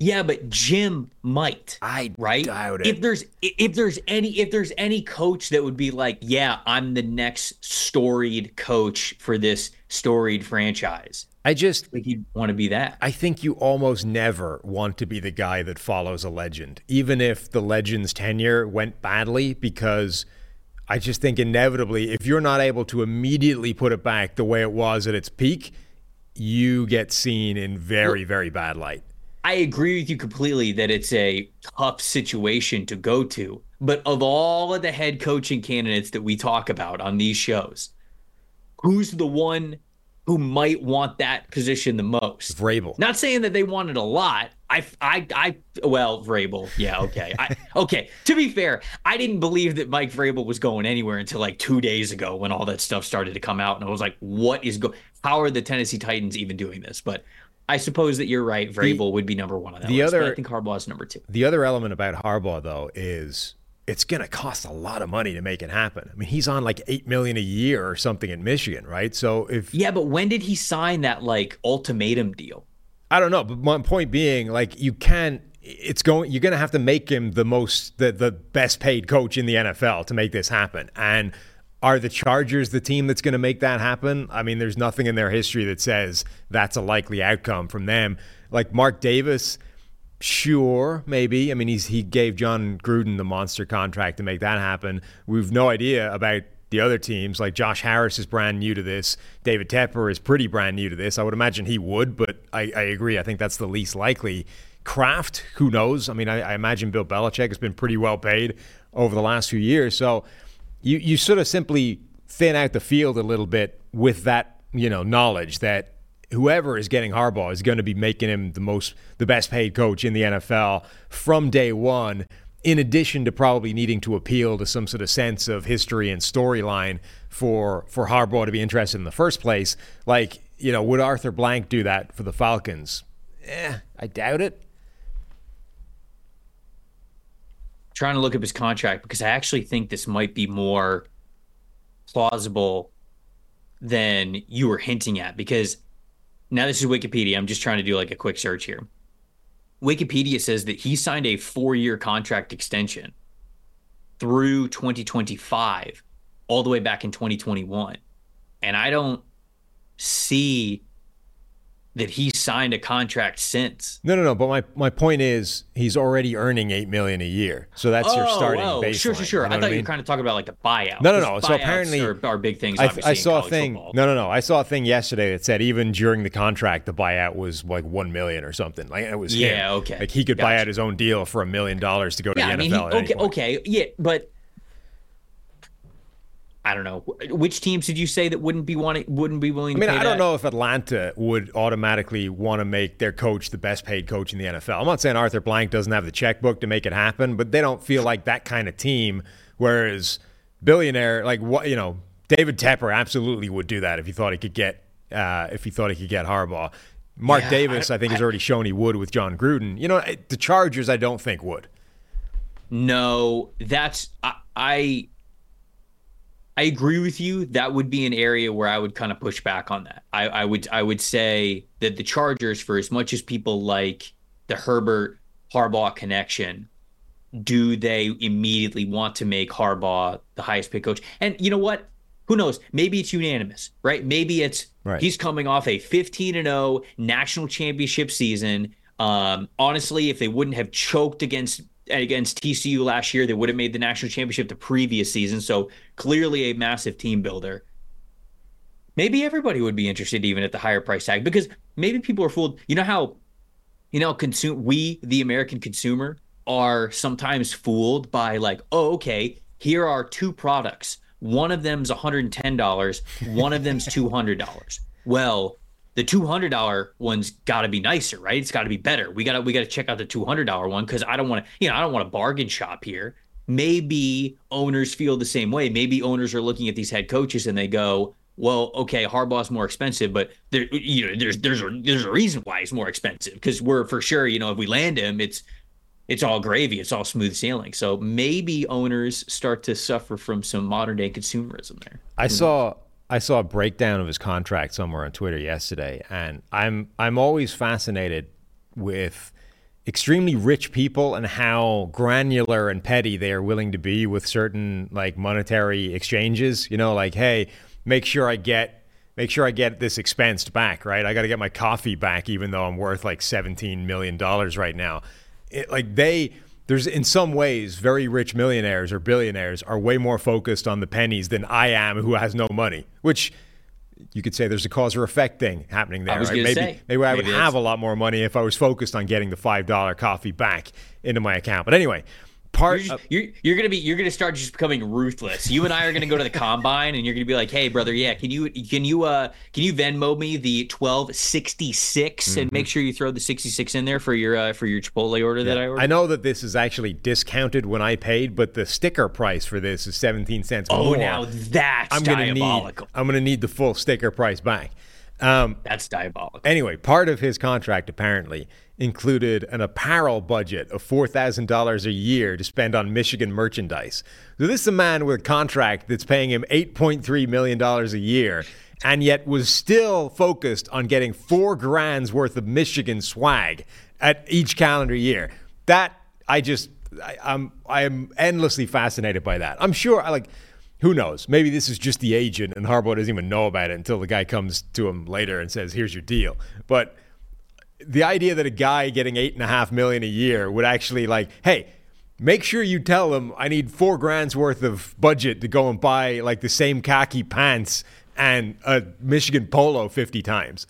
Yeah, but Jim might. I right? doubt it. If there's if there's any if there's any coach that would be like, yeah, I'm the next storied coach for this storied franchise. I just like you'd want to be that. I think you almost never want to be the guy that follows a legend, even if the legend's tenure went badly, because I just think inevitably, if you're not able to immediately put it back the way it was at its peak, you get seen in very, very bad light. I agree with you completely that it's a tough situation to go to. But of all of the head coaching candidates that we talk about on these shows, who's the one who might want that position the most? Vrabel. Not saying that they wanted it a lot. I, I, I, well, Vrabel. Yeah, okay. I, okay. To be fair, I didn't believe that Mike Vrabel was going anywhere until like two days ago when all that stuff started to come out. And I was like, what is go? How are the Tennessee Titans even doing this? But I suppose that you're right. Vrabel the, would be number one on that the list, Other, I think Harbaugh is number two. The other element about Harbaugh, though, is it's going to cost a lot of money to make it happen. I mean, he's on like eight million a year or something in Michigan, right? So if yeah, but when did he sign that like ultimatum deal? I don't know, but my point being, like, you can't. It's going. You're going to have to make him the most, the the best paid coach in the NFL to make this happen, and are the Chargers the team that's going to make that happen? I mean, there's nothing in their history that says that's a likely outcome from them. Like Mark Davis, sure, maybe. I mean, he's he gave Jon Gruden the monster contract to make that happen. We've no idea about the other teams. Like Josh Harris is brand new to this. David Tepper is pretty brand new to this. I would imagine he would, but I, I agree. I think that's the least likely. Kraft, who knows? I mean, I, I imagine Bill Belichick has been pretty well paid over the last few years. So you you sort of simply thin out the field a little bit with that you know knowledge that whoever is getting Harbaugh is going to be making him the most the best paid coach in the NFL from day one in addition to probably needing to appeal to some sort of sense of history and storyline for for Harbaugh to be interested in the first place. Like you know would Arthur Blank do that for the Falcons? Eh I doubt it trying to look up his contract because I actually think this might be more plausible than you were hinting at because now this is Wikipedia. I'm just trying to do like a quick search here. Wikipedia says that he signed a four year contract extension through 2025, all the way back in 2021. And I don't see that he signed a contract since. No, no, no. But my, my point is he's already earning eight million a year, so that's oh, your starting oh, baseline. Sure, sure, sure. You know I thought I mean? you were kind of talking about like a buyout. No, no, no. So apparently, are, are big things. I, I saw a thing. Football. No, no, no. I saw a thing yesterday that said even during the contract, the buyout was like one million or something. Like it was yeah, him. okay. Like he could gotcha. buy out his own deal for a million dollars to go to yeah, the I NFL. Mean, he, okay, okay, yeah, but I don't know which teams did you say that wouldn't be wanting wouldn't be willing. I mean, I don't that? know if Atlanta would automatically want to make their coach the best paid coach in the NFL. I'm not saying Arthur Blank doesn't have the checkbook to make it happen, but they don't feel like that kind of team. Whereas billionaire, like what you know, David Tepper absolutely would do that if he thought he could get uh, if he thought he could get Harbaugh. Mark yeah, Davis, I, I think, I, has already shown he would with Jon Gruden. You know, the Chargers, I don't think would. No, that's I, I I agree with you. That would be an area where I would kind of push back on that. I, I would I would say that the Chargers, for as much as people like the Herbert Harbaugh connection, do they immediately want to make Harbaugh the highest paid coach? And you know what? Who knows? Maybe it's unanimous, right? Maybe it's right. he's coming off a 15 and 0 national championship season. Um, honestly, if they wouldn't have choked against against TCU last year. They would have made the national championship the previous season. So clearly a massive team builder. Maybe everybody would be interested even at the higher price tag because maybe people are fooled. You know how, you know, consume we the American consumer are sometimes fooled by like, oh, okay, here are two products. One of them's $110, one of them's $200. Well, the two hundred dollar one's got to be nicer, right? It's got to be better. We got to we got to check out the two hundred dollar one because I don't want to, you know, I don't want to bargain shop here. Maybe owners feel the same way. Maybe owners are looking at these head coaches and they go, "Well, okay, Harbaugh's more expensive, but there, you know, there's there's a there's a reason why he's more expensive because we're for sure, you know, if we land him, it's it's all gravy, it's all smooth sailing. So maybe owners start to suffer from some modern day consumerism there. I saw I saw a breakdown of his contract somewhere on Twitter yesterday, and I'm I'm always fascinated with extremely rich people and how granular and petty they are willing to be with certain like monetary exchanges. You know, like hey, make sure I get make sure I get this expensed back, right? I got to get my coffee back, even though I'm worth like seventeen million dollars right now. It, like they there's in some ways very rich millionaires or billionaires are way more focused on the pennies than I am who has no money, which you could say there's a cause or effect thing happening there. I was right? maybe say, maybe I would maybe have a lot more money if I was focused on getting the five dollar coffee back into my account. But anyway, part You're, just, you're, you're gonna be you're gonna start just becoming ruthless. You and I are gonna go to the combine, and you're gonna be like, "Hey, brother, yeah, can you can you uh can you Venmo me the twelve sixty and make sure you throw the sixty six in there for your uh, for your Chipotle order that I ordered." I know that this is actually discounted when I paid, but the sticker price for this is 17 cents oh, more. now that's I'm gonna need diabolical. I'm going to need the full sticker price back. Um, That's diabolical. Anyway, part of his contract apparently included an apparel budget of $4,000 a year to spend on Michigan merchandise. So this is a man with a contract that's paying him $8.3 million a year and yet was still focused on getting four grand's worth of Michigan swag at each calendar year. That I just I, I'm I am endlessly fascinated by that. I'm sure I like who knows? Maybe this is just the agent, and Harbaugh doesn't even know about it until the guy comes to him later and says, "Here's your deal." But the idea that a guy getting eight and a half million a year would actually like, hey, make sure you tell him I need four grand's worth of budget to go and buy like the same khaki pants and a Michigan polo fifty times.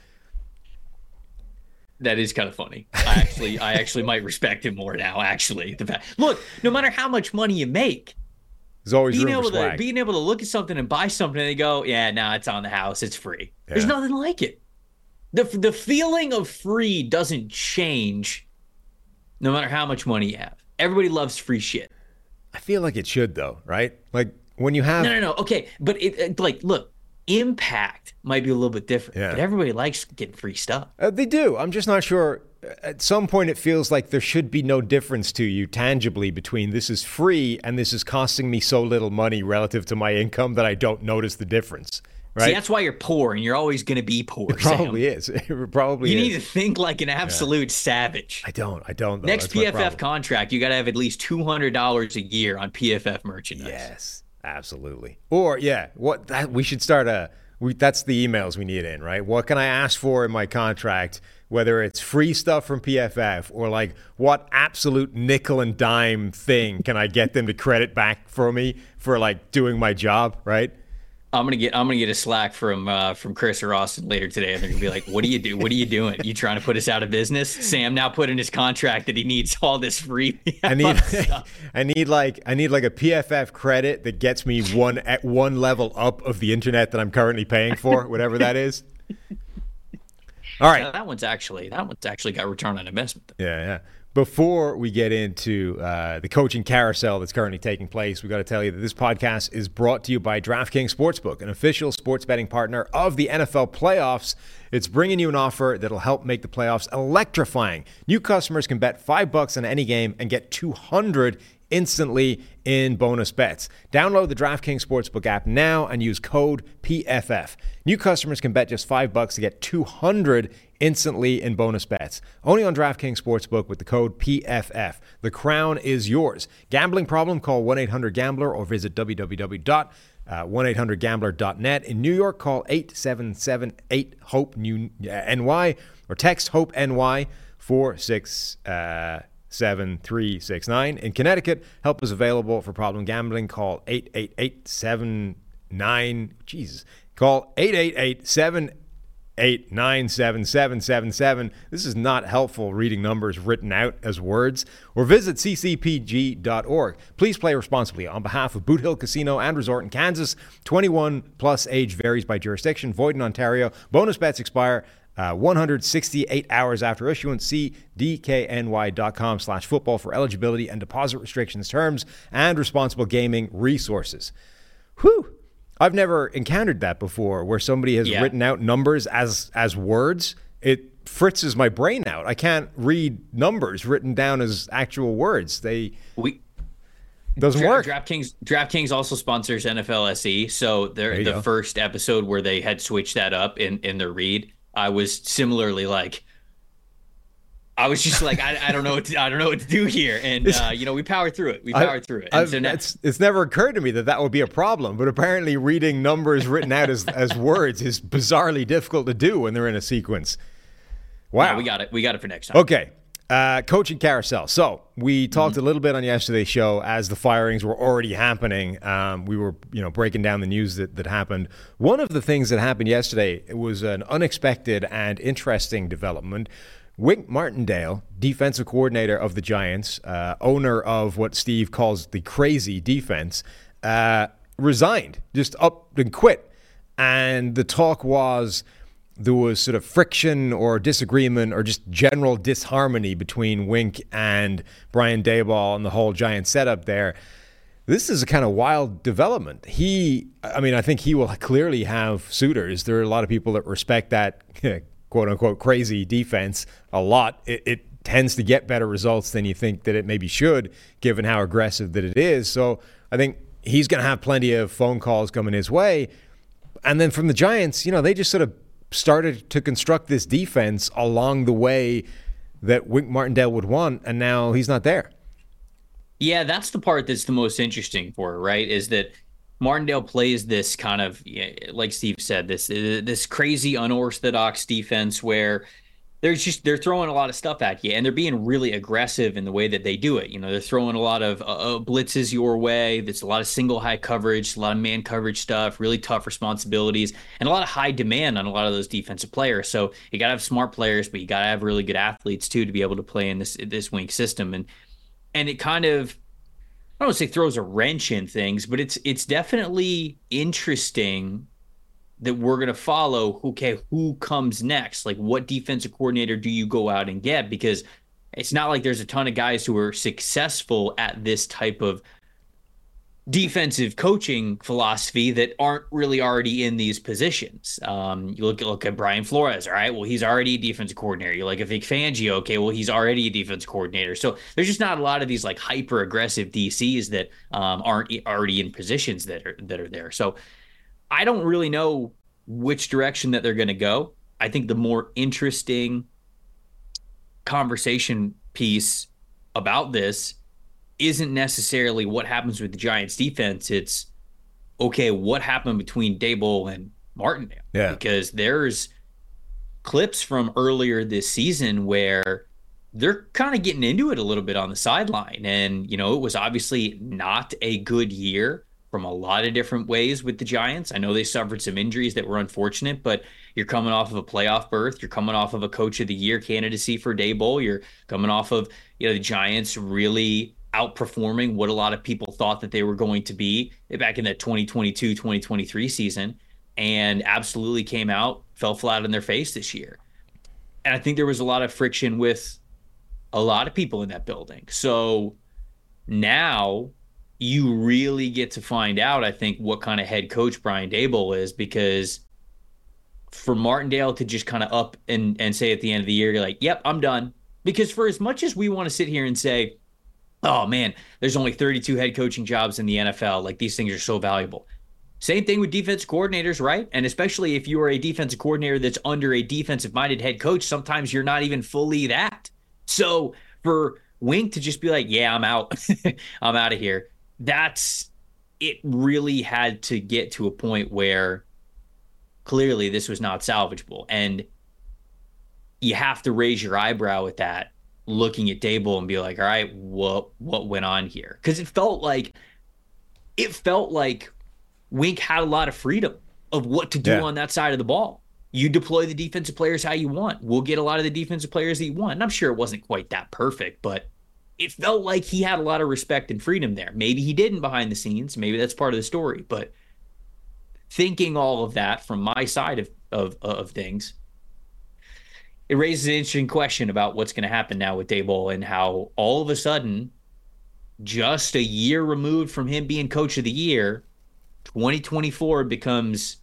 That is kind of funny. I actually, I actually might respect him more now. Actually, the fact, look, no matter how much money you make, There's always being able to being able to look at something and buy something and they go, yeah, no, it's on the house, it's free. There's nothing like it. The The feeling of free doesn't change, no matter how much money you have. Everybody loves free shit. I feel like it should though, right? Like when you have No, no, no. Okay, but it, it like look, impact might be a little bit different. Yeah. But everybody likes getting free stuff. Uh, they do. I'm just not sure. At some point, it feels like there should be no difference to you tangibly between this is free and this is costing me so little money relative to my income that I don't notice the difference. Right? See, that's why you're poor, and you're always going to be poor. it probably is. [laughs] It probably You is. need to think like an absolute savage. I don't. I don't. Though. Next That's PFF contract, you got to have at least two hundred dollars a year on PFF merchandise. Yes, absolutely. Or yeah, what that we should start a. We, that's the emails we need in, right? What can I ask for in my contract? Whether it's free stuff from PFF or like what absolute nickel and dime thing can I get them to credit back for me for like doing my job, right? I'm gonna get I'm gonna get a slack from uh, from Chris or Austin later today, and they're gonna be like, "What do you do? What are you doing? You trying to put us out of business?" Sam now put in his contract that he needs all this free. [laughs] I need, [laughs] I need like, I need like a PFF credit that gets me one at one level up of the internet that I'm currently paying for, whatever that is. [laughs] All right, Yeah, that one's actually that one's actually got return on investment. Yeah, yeah. Before we get into uh, the coaching carousel that's currently taking place, we've got to tell you that this podcast is brought to you by DraftKings Sportsbook, an official sports betting partner of the NFL playoffs. It's bringing you an offer that'll help make the playoffs electrifying. New customers can bet five bucks on any game and get 200 instantly in bonus bets. Download the DraftKings Sportsbook app now and use code PFF. New customers can bet just 5 bucks to get 200 instantly in bonus bets. Only on DraftKings Sportsbook with the code PFF. The crown is yours. Gambling problem call 1-800-GAMBLER or visit www.1800gambler.net. In New York call 877 hope NY or text HOPE NY 46 uh, 7369. In Connecticut, help is available for problem gambling. Call 888-79 Jesus. Call 888-789-7777. This is not helpful reading numbers written out as words. Or visit ccpg.org. Please play responsibly on behalf of Boot Hill Casino and Resort in Kansas. 21 plus age varies by jurisdiction. Void in Ontario. Bonus bets expire uh, 168 hours after issuance. See dkny.com slash football for eligibility and deposit restrictions, terms, and responsible gaming resources. Whew. I've never encountered that before where somebody has Yeah. written out numbers as as words. It fritzes my brain out. I can't read numbers written down as actual words. They We Doesn't Dra- work. DraftKings DraftKings also sponsors NFL SE, so they're the go. first episode where they had switched that up in in their read. I was similarly like, I was just like, I, I don't know what to, I don't know what to do here, and uh, you know we powered through it. We I- powered through it. And I've- so now, it's it's never occurred to me that that would be a problem, but apparently reading numbers written out as, as words is bizarrely difficult to do when they're in a sequence. Wow, yeah, we got it. We got it for next time. Okay. Uh, coaching carousel. So we talked a little bit on yesterday's show as the firings were already happening. Um, we were, you know, breaking down the news that, that happened. One of the things that happened yesterday was an unexpected and interesting development. Wink Martindale, defensive coordinator of the Giants, uh, owner of what Steve calls the crazy defense, uh, resigned, just up and quit. And the talk was there was sort of friction or disagreement or just general disharmony between Wink and Brian Daboll and the whole Giant setup there. This is a kind of wild development. He, I mean, I think he will clearly have suitors. There are a lot of people that respect that [laughs] quote unquote crazy defense a lot. It, it tends to get better results than you think that it maybe should, given how aggressive that it is. So I think he's going to have plenty of phone calls coming his way. And then from the Giants, you know, they just sort of started to construct this defense along the way that Wink Martindale would want, and now he's not there. Yeah, that's the part that's the most interesting for right? Is that Martindale plays this kind of, like Steve said, this this crazy unorthodox defense where there's just they're throwing a lot of stuff at you, and they're being really aggressive in the way that they do it. You know, they're throwing a lot of uh, uh, blitzes your way. There's a lot of single high coverage, a lot of man coverage stuff, really tough responsibilities, and a lot of high demand on a lot of those defensive players. So you got to have smart players, but you got to have really good athletes too to be able to play in this this wing system. And and it kind of I don't want to say throws a wrench in things, but it's it's definitely interesting that we're going to follow. Okay, who comes next? Like, what defensive coordinator do you go out and get? Because it's not like there's a ton of guys who are successful at this type of defensive coaching philosophy that aren't really already in these positions. Um, you look look at Brian Flores, all right. Well, he's already a defensive coordinator. You look at Vic Fangio, okay. Well, he's already a defense coordinator. So there's just not a lot of these like hyper aggressive DCs that um, aren't already in positions that are that are there. So I don't really know which direction that they're going to go. I think the more interesting conversation piece about this isn't necessarily what happens with the Giants defense. It's okay, what happened between Daboll and Martindale? Yeah. Because there's clips from earlier this season where they're kind of getting into it a little bit on the sideline. And, you know, it was obviously not a good year from a lot of different ways with the Giants. I know they suffered some injuries that were unfortunate, but you're coming off of a playoff berth. You're coming off of a coach of the year candidacy for Daboll. You're coming off of, you know, the Giants really outperforming what a lot of people thought that they were going to be back in that 2022 2023 season and absolutely came out fell flat on their face this year and i think there was a lot of friction with a lot of people in that building so now you really get to find out i think what kind of head coach brian daboll is because for martindale to just kind of up and and say at the end of the year you're like yep i'm done because for as much as we want to sit here and say oh man, there's only 32 head coaching jobs in the NFL. Like these things are so valuable. Same thing with defense coordinators, right? And especially if you are a defensive coordinator that's under a defensive minded head coach, sometimes you're not even fully that. So for Wink to just be like, yeah, I'm out, [laughs] I'm out of here, that's it really had to get to a point where clearly this was not salvageable. And you have to raise your eyebrow at that looking at Daboll and be like, all right, what what went on here? Because it felt like it felt like Wink had a lot of freedom of what to do Yeah. on that side of the ball. You deploy the defensive players how you want. We'll get a lot of the defensive players that you want. And I'm sure it wasn't quite that perfect, but it felt like he had a lot of respect and freedom there. Maybe he didn't behind the scenes. Maybe that's part of the story. But thinking all of that from my side of of, of things, it raises an interesting question about what's going to happen now with Daboll and how all of a sudden, just a year removed from him being coach of the year, 2024 becomes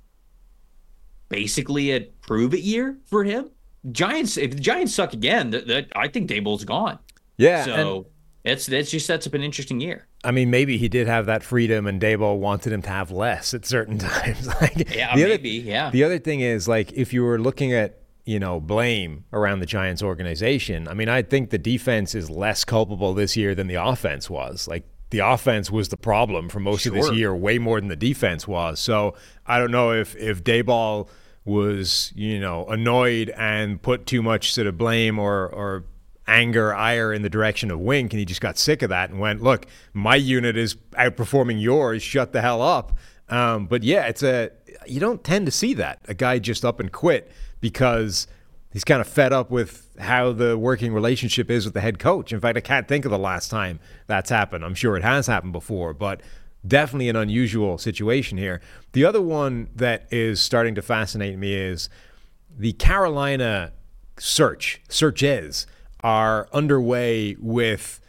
basically a prove it year for him. Giants, if the Giants suck again, that, I think Daboll's gone. Yeah. and- So that's that's just sets up an interesting year. I mean, maybe he did have that freedom, and Daboll wanted him to have less at certain [laughs] times. like, Yeah, the other- maybe, yeah. The other thing is, like, if you were looking at you know blame around the Giants organization, I mean, I think the defense is less culpable this year than the offense was. Like, the offense was the problem for most of this year, way more than the defense was. So I don't know if if Daboll was you know annoyed and put too much sort of blame or or anger, ire in the direction of Wink, and he just got sick of that and went, "Look, my unit is outperforming yours. Shut the hell up." Um, but yeah, it's a you don't tend to see that a guy just up and quit because he's kind of fed up with how the working relationship is with the head coach. In fact, I can't think of the last time that's happened. I'm sure it has happened before, but definitely an unusual situation here. The other one that is starting to fascinate me is the Carolina search, searches are underway with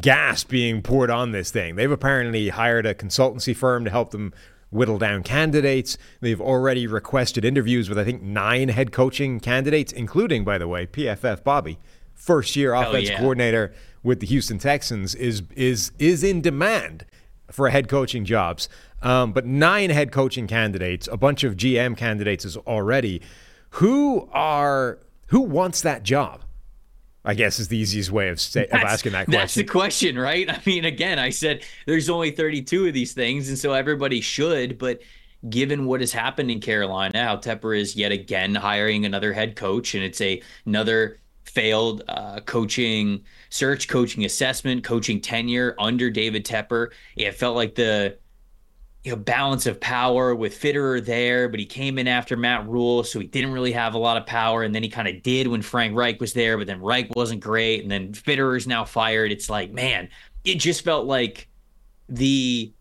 gas being poured on this thing. They've apparently hired a consultancy firm to help them whittle down candidates. They've already requested interviews with, I think, nine head coaching candidates, including, by the way, PFF Bobby, first year offense yeah. coordinator with the Houston Texans, is is is in demand for head coaching jobs. Um, but nine head coaching candidates, a bunch of GM candidates is already. Who are who wants that job? I guess is the easiest way of, say, of asking that question. That's the question. right? [laughs] I mean, again, I said there's only 32 of these things, and so everybody should. But given what has happened in Carolina, how Tepper is yet again hiring another head coach, and it's a another failed uh, coaching search, coaching assessment, coaching tenure under David Tepper. It felt like the you know, balance of power with Fitterer there, but he came in after Matt Rhule, so he didn't really have a lot of power. And then he kind of did when Frank Reich was there, but then Reich wasn't great. And then Fitterer's now fired. It's like, man, it just felt like the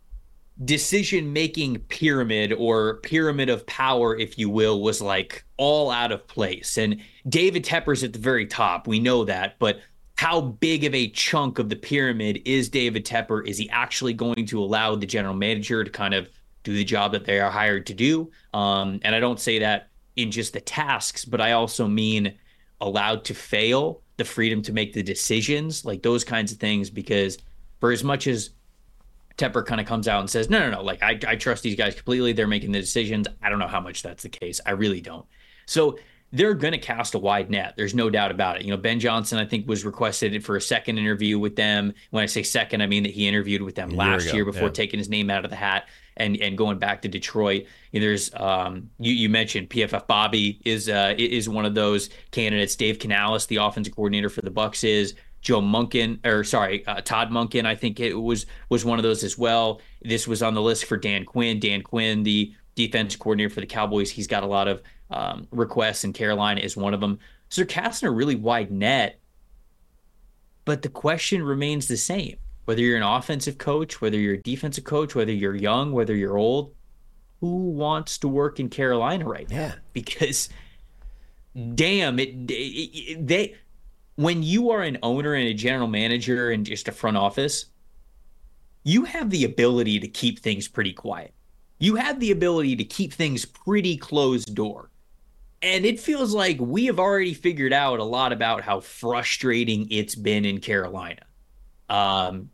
decision making pyramid or pyramid of power, if you will, was like all out of place. And David Tepper's at the very top. We know that. But how big of a chunk of the pyramid is David Tepper? Is he actually going to allow the general manager to kind of do the job that they are hired to do? Um, and I don't say that in just the tasks, but I also mean allowed to fail, the freedom to make the decisions, like those kinds of things. Because for as much as Tepper kind of comes out and says, no, no, no, like I, I trust these guys completely. They're making the decisions. I don't know how much that's the case. I really don't. So they're going to cast a wide net. There's no doubt about it. You know, Ben Johnson, I think, was requested for a second interview with them. When I say second, I mean that he interviewed with them year last ago, year before yeah. taking his name out of the hat and and going back to Detroit. You know, there's um, you, you mentioned PFF Bobby is uh, is one of those candidates. Dave Canales, the offensive coordinator for the Bucs, is Joe Monken or sorry, uh, Todd Monken. I think it was was one of those as well. This was on the list for Dan Quinn. Dan Quinn, the defense coordinator for the Cowboys, he's got a lot of um, requests, and Carolina is one of them. So they're casting a really wide net. But the question remains the same. Whether you're an offensive coach, whether you're a defensive coach, whether you're young, whether you're old, who wants to work in Carolina right now? Yeah. Because damn it, it, it- they when you are an owner and a general manager and just a front office, you have the ability to keep things pretty quiet. You have the ability to keep things pretty closed door. And it feels like we have already figured out a lot about how frustrating it's been in Carolina. Um,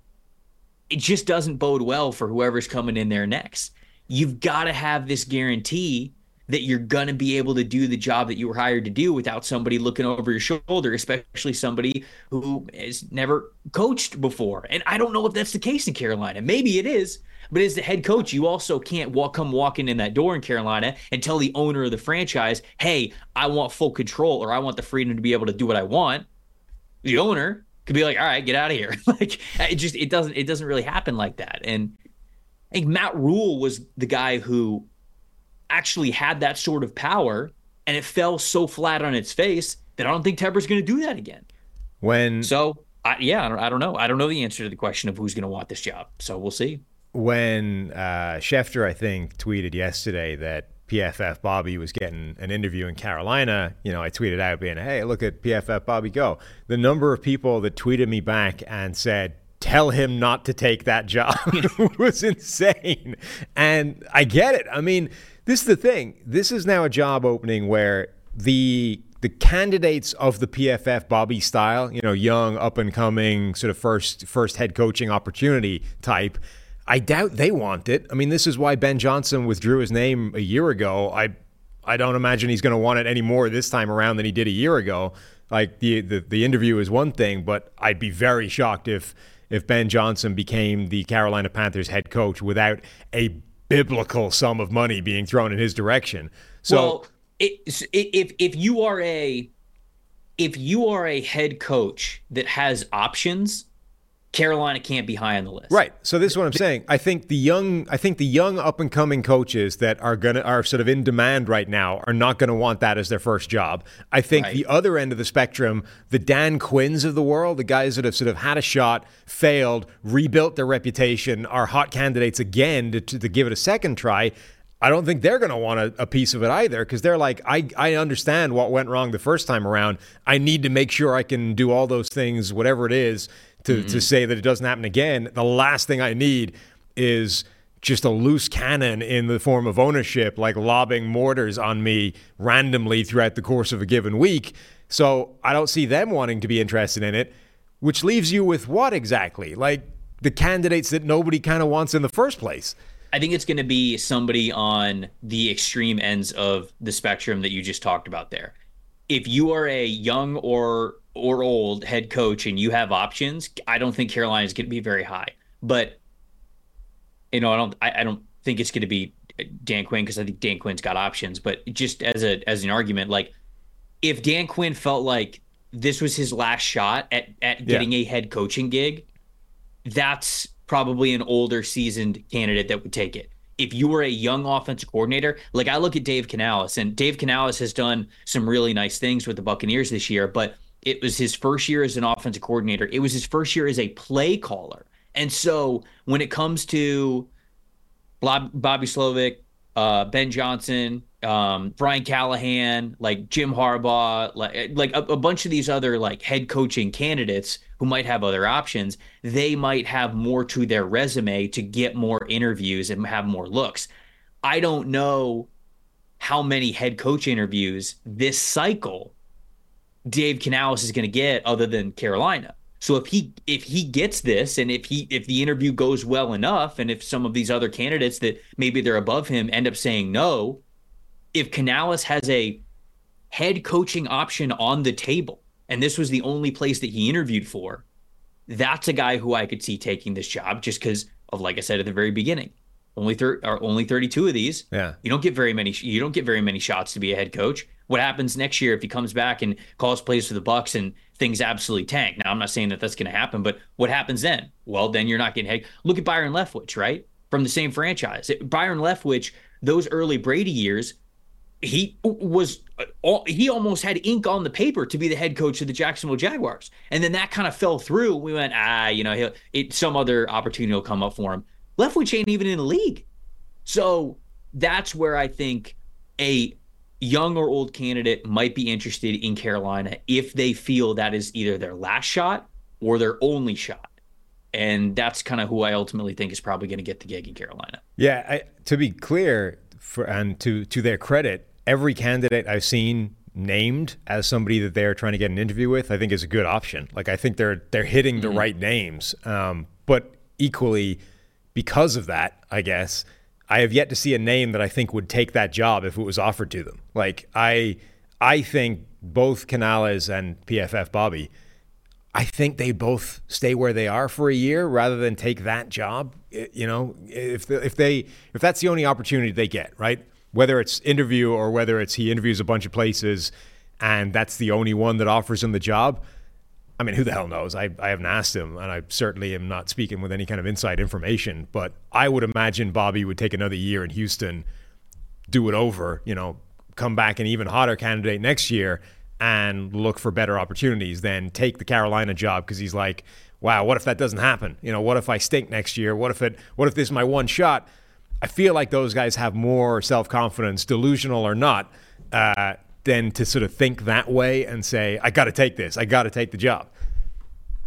it just doesn't bode well for whoever's coming in there next. You've got to have this guarantee that you're going to be able to do the job that you were hired to do without somebody looking over your shoulder, especially somebody who has never coached before. And I don't know if that's the case in Carolina. Maybe it is. But as the head coach, you also can't walk come walking in that door in Carolina and tell the owner of the franchise, "Hey, I want full control or I want the freedom to be able to do what I want." The owner could be like, "All right, get out of here." [laughs] like it just it doesn't it doesn't really happen like that. And I think Matt Rhule was the guy who actually had that sort of power, and it fell so flat on its face that I don't think Tepper's going to do that again. When So, I, yeah, I don't, I don't know. I don't know the answer to the question of who's going to want this job. So we'll see. When uh, Schefter, I think, tweeted yesterday that PFF Bobby was getting an interview in Carolina, you know, I tweeted out being, hey, look at PFF Bobby go. The number of people that tweeted me back and said, tell him not to take that job [laughs] [laughs] was insane. And I get it. I mean, this is the thing. This is now a job opening where the the candidates of the PFF Bobby style, you know, young, up and coming, sort of first first head coaching opportunity type. I doubt they want it. I mean, this is why Ben Johnson withdrew his name a year ago. I I don't imagine he's going to want it any more this time around than he did a year ago. Like the, the the interview is one thing, but I'd be very shocked if if Ben Johnson became the Carolina Panthers head coach without a biblical sum of money being thrown in his direction. So well, it, if if you are a if you are a head coach that has options, Carolina can't be high on the list. Right. So this is what I'm saying. I think the young I think the young up and coming coaches that are gonna are sort of in demand right now are not gonna want that as their first job. I think right. the other end of the spectrum, the Dan Quinns of the world, the guys that have sort of had a shot, failed, rebuilt their reputation, are hot candidates again to, to, to give it a second try. I don't think they're going to want a, a, piece of it either because they're like, I, I understand what went wrong the first time around. I need to make sure I can do all those things, whatever it is, to, mm-hmm. to say that it doesn't happen again. The last thing I need is just a loose cannon in the form of ownership, like lobbing mortars on me randomly throughout the course of a given week. So I don't see them wanting to be interested in it, which leaves you with what exactly? Like the candidates that nobody kind of wants in the first place. I think it's going to be somebody on the extreme ends of the spectrum that you just talked about there. If you are a young or or old head coach and you have options, I don't think Carolina is going to be very high. But you know, I don't I, I don't think it's going to be uh, Dan Quinn because I think Dan Quinn's got options. But just as a as an argument, like if Dan Quinn felt like this was his last shot at at getting yeah. a head coaching gig, that's probably an older seasoned candidate that would take it if you were a young offensive coordinator, like I look at Dave Canales, and Dave Canales has done some really nice things with the Buccaneers this year, but it was his first year as an offensive coordinator. It was his first year as a play caller. And so when it comes to Bobby Slowik, uh, Ben Johnson, um, Brian Callahan, like Jim Harbaugh, like like a, a, bunch of these other like head coaching candidates who might have other options, they might have more to their resume to get more interviews and have more looks. I don't know how many head coach interviews this cycle Dave Canales is going to get other than Carolina. So if he if he gets this and if he if the interview goes well enough and if some of these other candidates that maybe they're above him end up saying no, if Canales has a head coaching option on the table and this was the only place that he interviewed for, that's a guy who I could see taking this job just because of like I said at the very beginning. Only thir- or only 32 of these. Yeah. You don't get very many you don't get very many shots to be a head coach what happens next year if he comes back and calls plays for the Bucs and things absolutely tank. Now, I'm not saying that that's going to happen, but what happens then? Well, then you're not getting head. Look at Byron Leftwich, right? From the same franchise. Byron Leftwich, those early Brady years, he was he almost had ink on the paper to be the head coach of the Jacksonville Jaguars, and then that kind of fell through. We went, ah, you know, he'll, it, some other opportunity will come up for him. Leftwich ain't even in the league, so that's where I think a young or old candidate might be interested in Carolina if they feel that is either their last shot or their only shot. And that's kind of who I ultimately think is probably going to get the gig in Carolina. Yeah, I, to be clear, for, and to to their credit, every candidate I've seen named as somebody that they're trying to get an interview with, I think is a good option. Like I think they're they're hitting the mm-hmm. right names. Um, but equally, because of that, I guess I have yet to see a name that I think would take that job if it was offered to them. Like I, I think both Canales and PFF Bobby, I think they both stay where they are for a year rather than take that job. Eh, you know, if if they if that's the only opportunity they get, right? Whether it's interview or whether it's he interviews a bunch of places, and that's the only one that offers him the job. I mean, who the hell knows? I, I haven't asked him, and I certainly am not speaking with any kind of inside information. But I would imagine Bobby would take another year in Houston, do it over, you know, come back an even hotter candidate next year and look for better opportunities than take the Carolina job because he's like, wow, what if that doesn't happen? You know, what if I stink next year? What if it? What if this is my one shot? I feel like those guys have more self confidence, delusional or not, uh, than to sort of think that way and say, I got to take this. I got to take the job.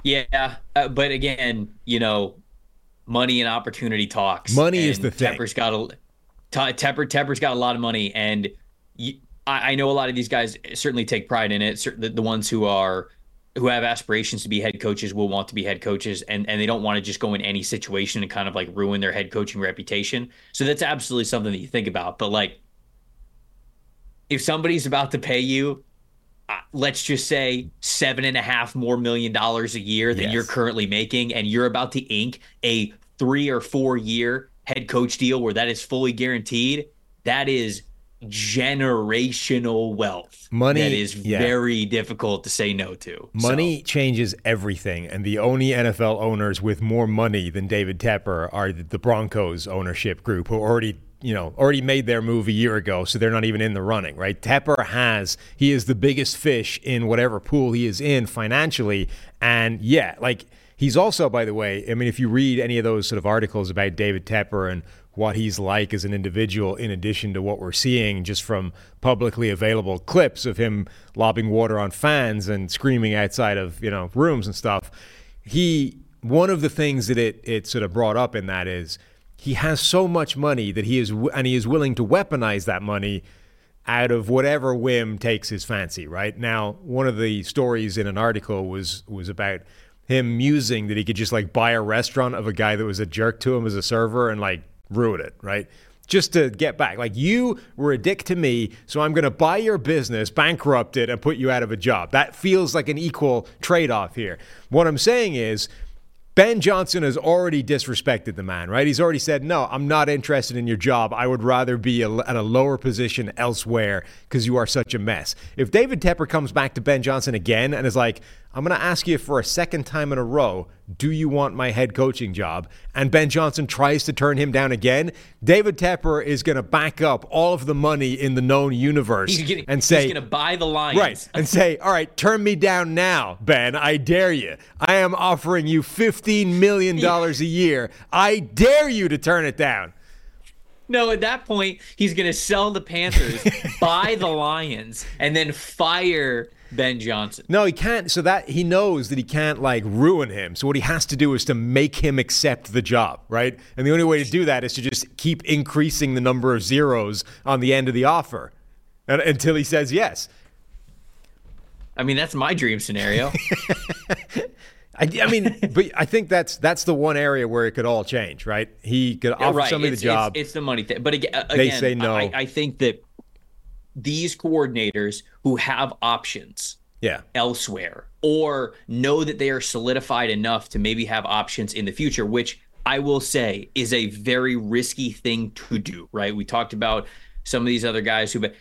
Yeah. Uh, but again, you know, money and opportunity talks. Money is the thing. Tepper's got a, Tepper, Tepper's got a lot of money. And you, I, I know a lot of these guys certainly take pride in it. The, the ones who are who have aspirations to be head coaches will want to be head coaches and, and they don't want to just go in any situation and kind of like ruin their head coaching reputation. So that's absolutely something that you think about. But like if somebody's about to pay you, uh, let's just say seven and a half more million dollars a year than Yes. you're currently making, and you're about to ink a three or four year head coach deal where that is fully guaranteed, that is generational wealth. Money- that is yeah. very difficult to say no to. Money changes everything, and the only NFL owners with more money than David Tepper are the Broncos ownership group, who already, you know, already made their move a year ago, so they're not even in the running, right? Tepper has he is the biggest fish in whatever pool he is in financially, and yeah, like he's also, by the way, I mean, if you read any of those sort of articles about David Tepper and what he's like as an individual, in addition to what we're seeing just from publicly available clips of him lobbing water on fans and screaming outside of you know rooms and stuff. He one of the things that it it sort of brought up in that is he has so much money that he is and he is willing to weaponize that money out of whatever whim takes his fancy. Right now, one of the stories in an article was was about him musing that he could just like buy a restaurant of a guy that was a jerk to him as a server and like ruin it, right? Just to get back. Like you were a dick to me, so I'm going to buy your business, bankrupt it, and put you out of a job. That feels like an equal trade off here. What I'm saying is, Ben Johnson has already disrespected the man, right? He's already said, No, I'm not interested in your job. I would rather be at a lower position elsewhere because you are such a mess. If David Tepper comes back to Ben Johnson again and is like, I'm going to ask you for a second time in a row, do you want my head coaching job? And Ben Johnson tries to turn him down again, David Tepper is going to back up all of the money in the known universe [laughs] He's, getting, and say, he's going to buy the Lions. Right. And say, [laughs] all right, turn me down now, Ben. I dare you. I am offering you $15 million a year. I dare you to turn it down. No, at that point, he's going to sell the Panthers, [laughs] buy the Lions, and then fire Ben Johnson. No, he can't. So that he knows that he can't like ruin him. So what he has to do is to make him accept the job, right? And the only way to do that is to just keep increasing the number of zeros on the end of the offer and, until he says yes. I mean, that's my dream scenario. [laughs] I, I mean, but I think that's that's the one area where it could all change, right? He could Yeah, offer right. somebody it's, the job. It's, it's the money thing. But again, They again, say no. I, I think that these coordinators who have options yeah. elsewhere or know that they are solidified enough to maybe have options in the future, which I will say is a very risky thing to do, right? We talked about some of these other guys who've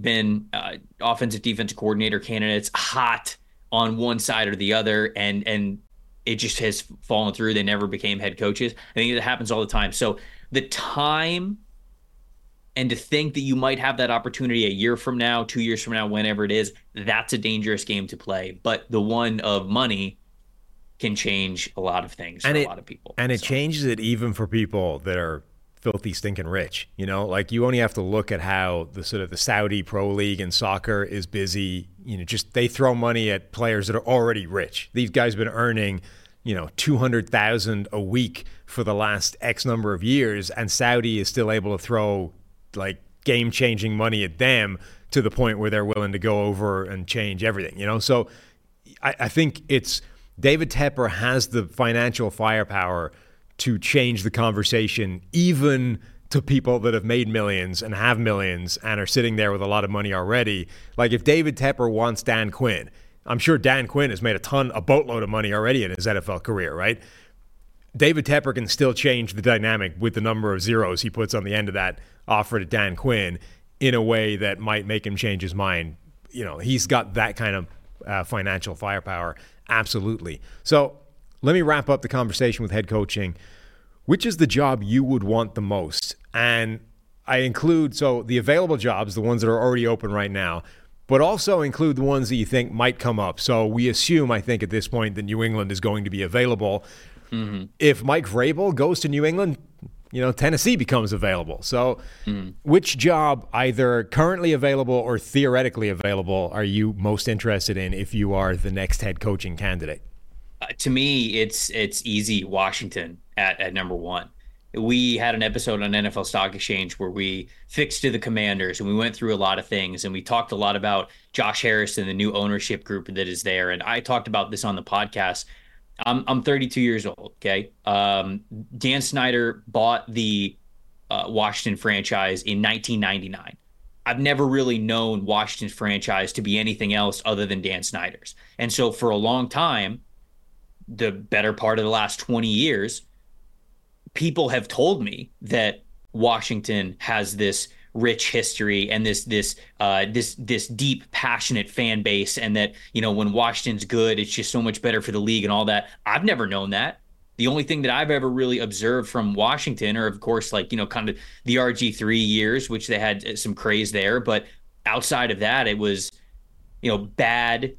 been uh, offensive defensive coordinator candidates hot on one side or the other and and it just has fallen through they never became head coaches i think that happens all the time so the time and to think that you might have that opportunity a year from now, two years from now, whenever it is, that's a dangerous game to play. But the one of money can change a lot of things for and a lot of people. And it So, changes it even for people that are filthy stinking rich. You know, like you only have to look at how the sort of the Saudi Pro League and soccer is busy. You know, just they throw money at players that are already rich. These guys have been earning, you know, two hundred thousand a week for the last X number of years, and Saudi is still able to throw like game changing money at them to the point where they're willing to go over and change everything. You know, so I, I think it's David Tepper has the financial firepower to change the conversation, even to people that have made millions and have millions and are sitting there with a lot of money already. Like if David Tepper wants Dan Quinn, I'm sure Dan Quinn has made a ton, a boatload of money already in his NFL career, right? David Tepper can still change the dynamic with the number of zeros he puts on the end of that offer to Dan Quinn in a way that might make him change his mind. You know, he's got that kind of uh, financial firepower, absolutely. So let me wrap up the conversation with head coaching. Which is the job you would want the most? And I include so the available jobs, the ones that are already open right now, but also include the ones that you think might come up. So we assume, I think, at this point that New England is going to be available. If Mike Vrabel goes to New England, you know, Tennessee becomes available. So, which job, either currently available or theoretically available, are you most interested in if you are the next head coaching candidate? uh, to me, it's it's easy. Washington at, at number one. we had an episode on NFL Stock Exchange where we fixed to the commanders and we went through a lot of things and we talked a lot about Josh Harris and the new ownership group that is there. And I talked about this on the podcast. I'm, I'm 32 years old. Okay. Um, Dan Snyder bought the uh, Washington franchise in 1999. I've never really known Washington's franchise to be anything else other than Dan Snyder's. And so for a long time, the better part of the last 20 years, people have told me that Washington has this rich history and this this uh, this this deep passionate fan base and that you know when Washington's good it's just so much better for the league and all that. I've never known that. The only thing that I've ever really observed from Washington or of course like you know kind of the RG3 years which they had some craze there but outside of that it was you know bad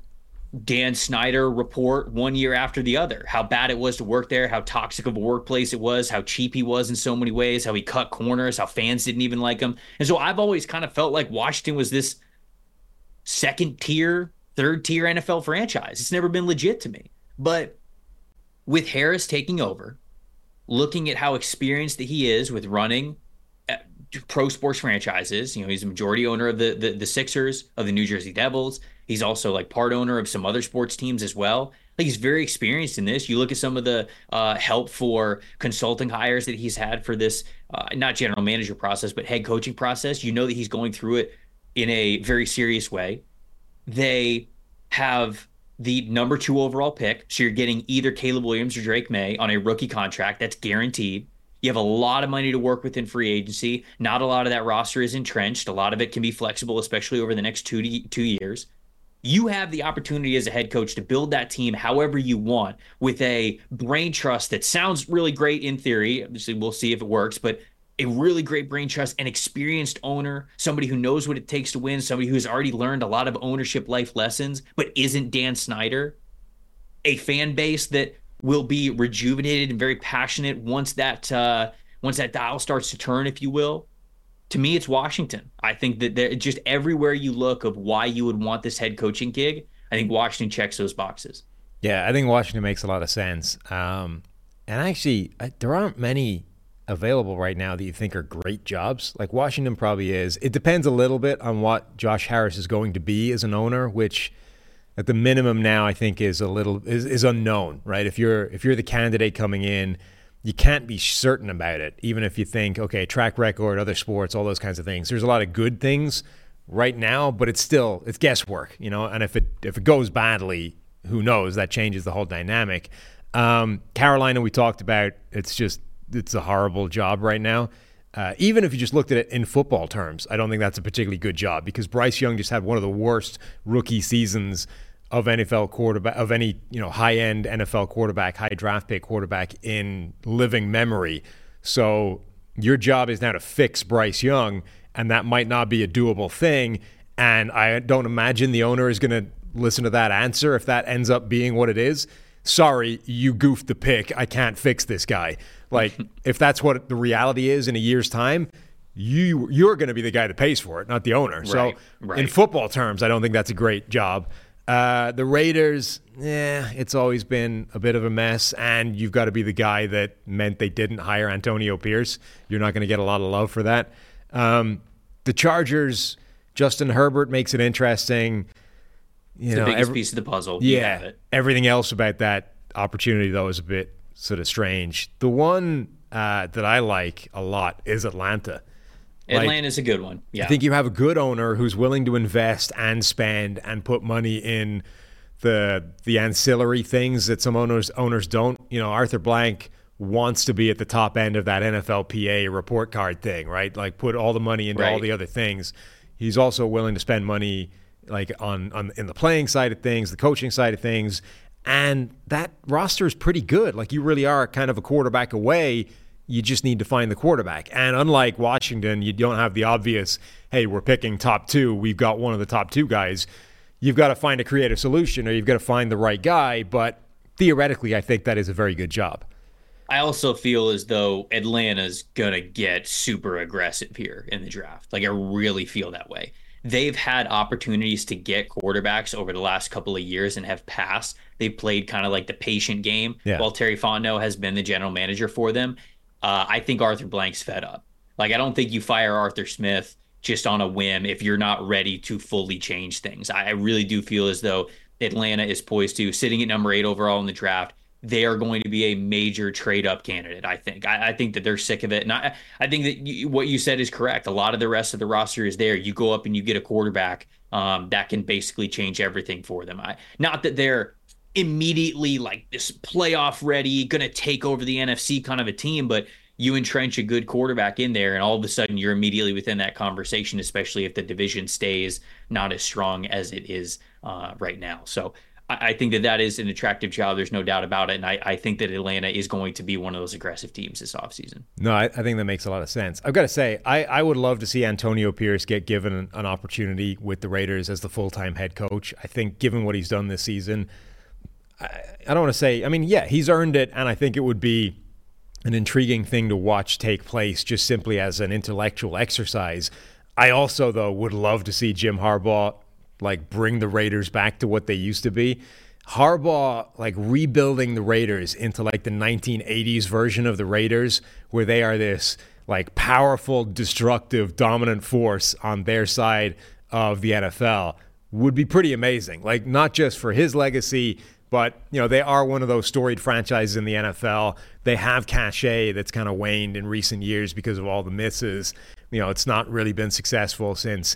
Dan Snyder report one year after the other. How bad it was to work there, how toxic of a workplace it was, how cheap he was in so many ways, how he cut corners, how fans didn't even like him. And so I've always kind of felt like Washington was this second tier, third tier NFL franchise. It's never been legit to me. But with Harris taking over, looking at how experienced that he is with running uh, pro sports franchises, you know, he's a majority owner of the, the the Sixers, of the New Jersey Devils. He's also like part owner of some other sports teams as well. Like he's very experienced in this. You look at some of the uh, help for consulting hires that he's had for this, uh, not general manager process, but head coaching process. You know that he's going through it in a very serious way. They have the number two overall pick. So you're getting either Caleb Williams or Drake Maye on a rookie contract. That's guaranteed. You have a lot of money to work with in free agency. Not a lot of that roster is entrenched. A lot of it can be flexible, especially over the next two to, two years you have the opportunity as a head coach to build that team however you want with a brain trust that sounds really great in theory. Obviously, we'll see if it works, but a really great brain trust, an experienced owner, somebody who knows what it takes to win, somebody who's already learned a lot of ownership life lessons, but isn't Dan Snyder, a fan base that will be rejuvenated and very passionate once that uh, once that dial starts to turn, if you will to me, it's Washington. I think that there, just everywhere you look of why you would want this head coaching gig, I think Washington checks those boxes. Yeah, I think Washington makes a lot of sense. Um, and actually, I, there aren't many available right now that you think are great jobs. Like Washington probably is. It depends a little bit on what Josh Harris is going to be as an owner, which at the minimum now I think is a little is, is unknown, right? If you're if you're the candidate coming in you can't be certain about it, even if you think, okay, track record, other sports, all those kinds of things. There's a lot of good things right now, but it's still it's guesswork, you know. And if it if it goes badly, who knows? That changes the whole dynamic. Um, Carolina, we talked about. It's just it's a horrible job right now. Uh, even if you just looked at it in football terms, I don't think that's a particularly good job because Bryce Young just had one of the worst rookie seasons of NFL quarterback of any you know high end NFL quarterback, high draft pick quarterback in living memory. So your job is now to fix Bryce Young, and that might not be a doable thing. And I don't imagine the owner is going to listen to that answer if that ends up being what it is. Sorry, you goofed the pick. I can't fix this guy. Like [laughs] if that's what the reality is in a year's time, you you're going to be the guy that pays for it, not the owner. Right, so right. in football terms, I don't think that's a great job. Uh, the Raiders, yeah, it's always been a bit of a mess, and you've got to be the guy that meant they didn't hire Antonio Pierce. You're not going to get a lot of love for that. Um, the Chargers, Justin Herbert makes it interesting. You it's know, the biggest every- piece of the puzzle. Yeah, everything else about that opportunity though is a bit sort of strange. The one uh, that I like a lot is Atlanta. Like- Atlanta's a good one. Yeah. I think you have a good owner who's willing to invest and spend and put money in the the ancillary things that some owners owners don't. You know, Arthur Blank wants to be at the top end of that NFLPA report card thing, right? Like put all the money into all the other things. He's also willing to spend money like on on in the playing side of things, the coaching side of things, and that roster is pretty good. Like you really are kind of a quarterback away. You just need to find the quarterback. And unlike Washington, you don't have the obvious, hey, we're picking top two. We've got one of the top two guys. You've got to find a creative solution or you've got to find the right guy. But theoretically, I think that is a very good job. I also feel as though Atlanta's gonna get super aggressive here in the draft. Like I really feel that way. They've had opportunities to get quarterbacks over the last couple of years and have passed. They've played kind of like the patient game Yeah. while Terry Fontenot has been the general manager for them. Uh, I think Arthur Blank's fed up. Like, I don't think you fire Arthur Smith just on a whim if you're not ready to fully change things. I, I really do feel as though Atlanta is poised to, sitting at number eight overall in the draft, they are going to be a major trade up candidate. I think. I, I, think that they're sick of it, and I, I think that you, what you said is correct. A lot of the rest of the roster is there. You go up and you get a quarterback um, that can basically change everything for them. I, not that they're immediately like this playoff ready, going to take over the NFC kind of a team, but you entrench a good quarterback in there, and all of a sudden you're immediately within that conversation, especially if the division stays not as strong as it is uh, right now. So I, I, think that that is an attractive job. There's no doubt about it. And I, I, think that Atlanta is going to be one of those aggressive teams this offseason. No, I, I, think that makes a lot of sense. I've got to say, I, would love to see Antonio Pierce get given an, an opportunity with the Raiders as the full time head coach. I think, given what he's done this season, I, I don't want to say, I mean, yeah, he's earned it. And I think it would be an intriguing thing to watch take place just simply as an intellectual exercise. I also, though, would love to see Jim Harbaugh like bring the Raiders back to what they used to be. Harbaugh like rebuilding the Raiders into like the 1980s version of the Raiders, where they are this like powerful, destructive, dominant force on their side of the NFL would be pretty amazing. Like not just for his legacy, but you know they are one of those storied franchises in the NFL. They have cachet that's kind of waned in recent years because of all the misses. You know, it's not really been successful since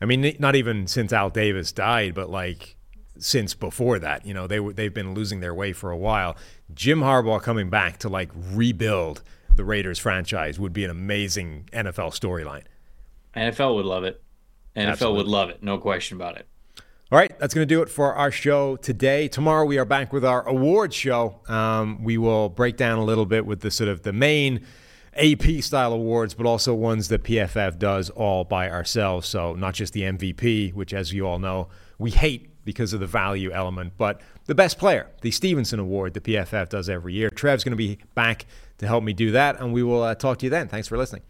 I mean, not even since Al Davis died, but like since before that. You know, they they've been losing their way for a while. Jim Harbaugh coming back to like rebuild the Raiders franchise would be an amazing NFL storyline. NFL would love it. NFL Absolutely. would love it. No question about it. All right, that's going to do it for our show today. Tomorrow we are back with our awards show. Um, we will break down a little bit with the sort of the main AP style awards, but also ones that PFF does all by ourselves. So not just the MVP, which, as you all know, we hate because of the value element, but the best player, the Stephenson Award that PFF does every year. Trev's going to be back to help me do that, and we will uh, talk to you then. Thanks for listening.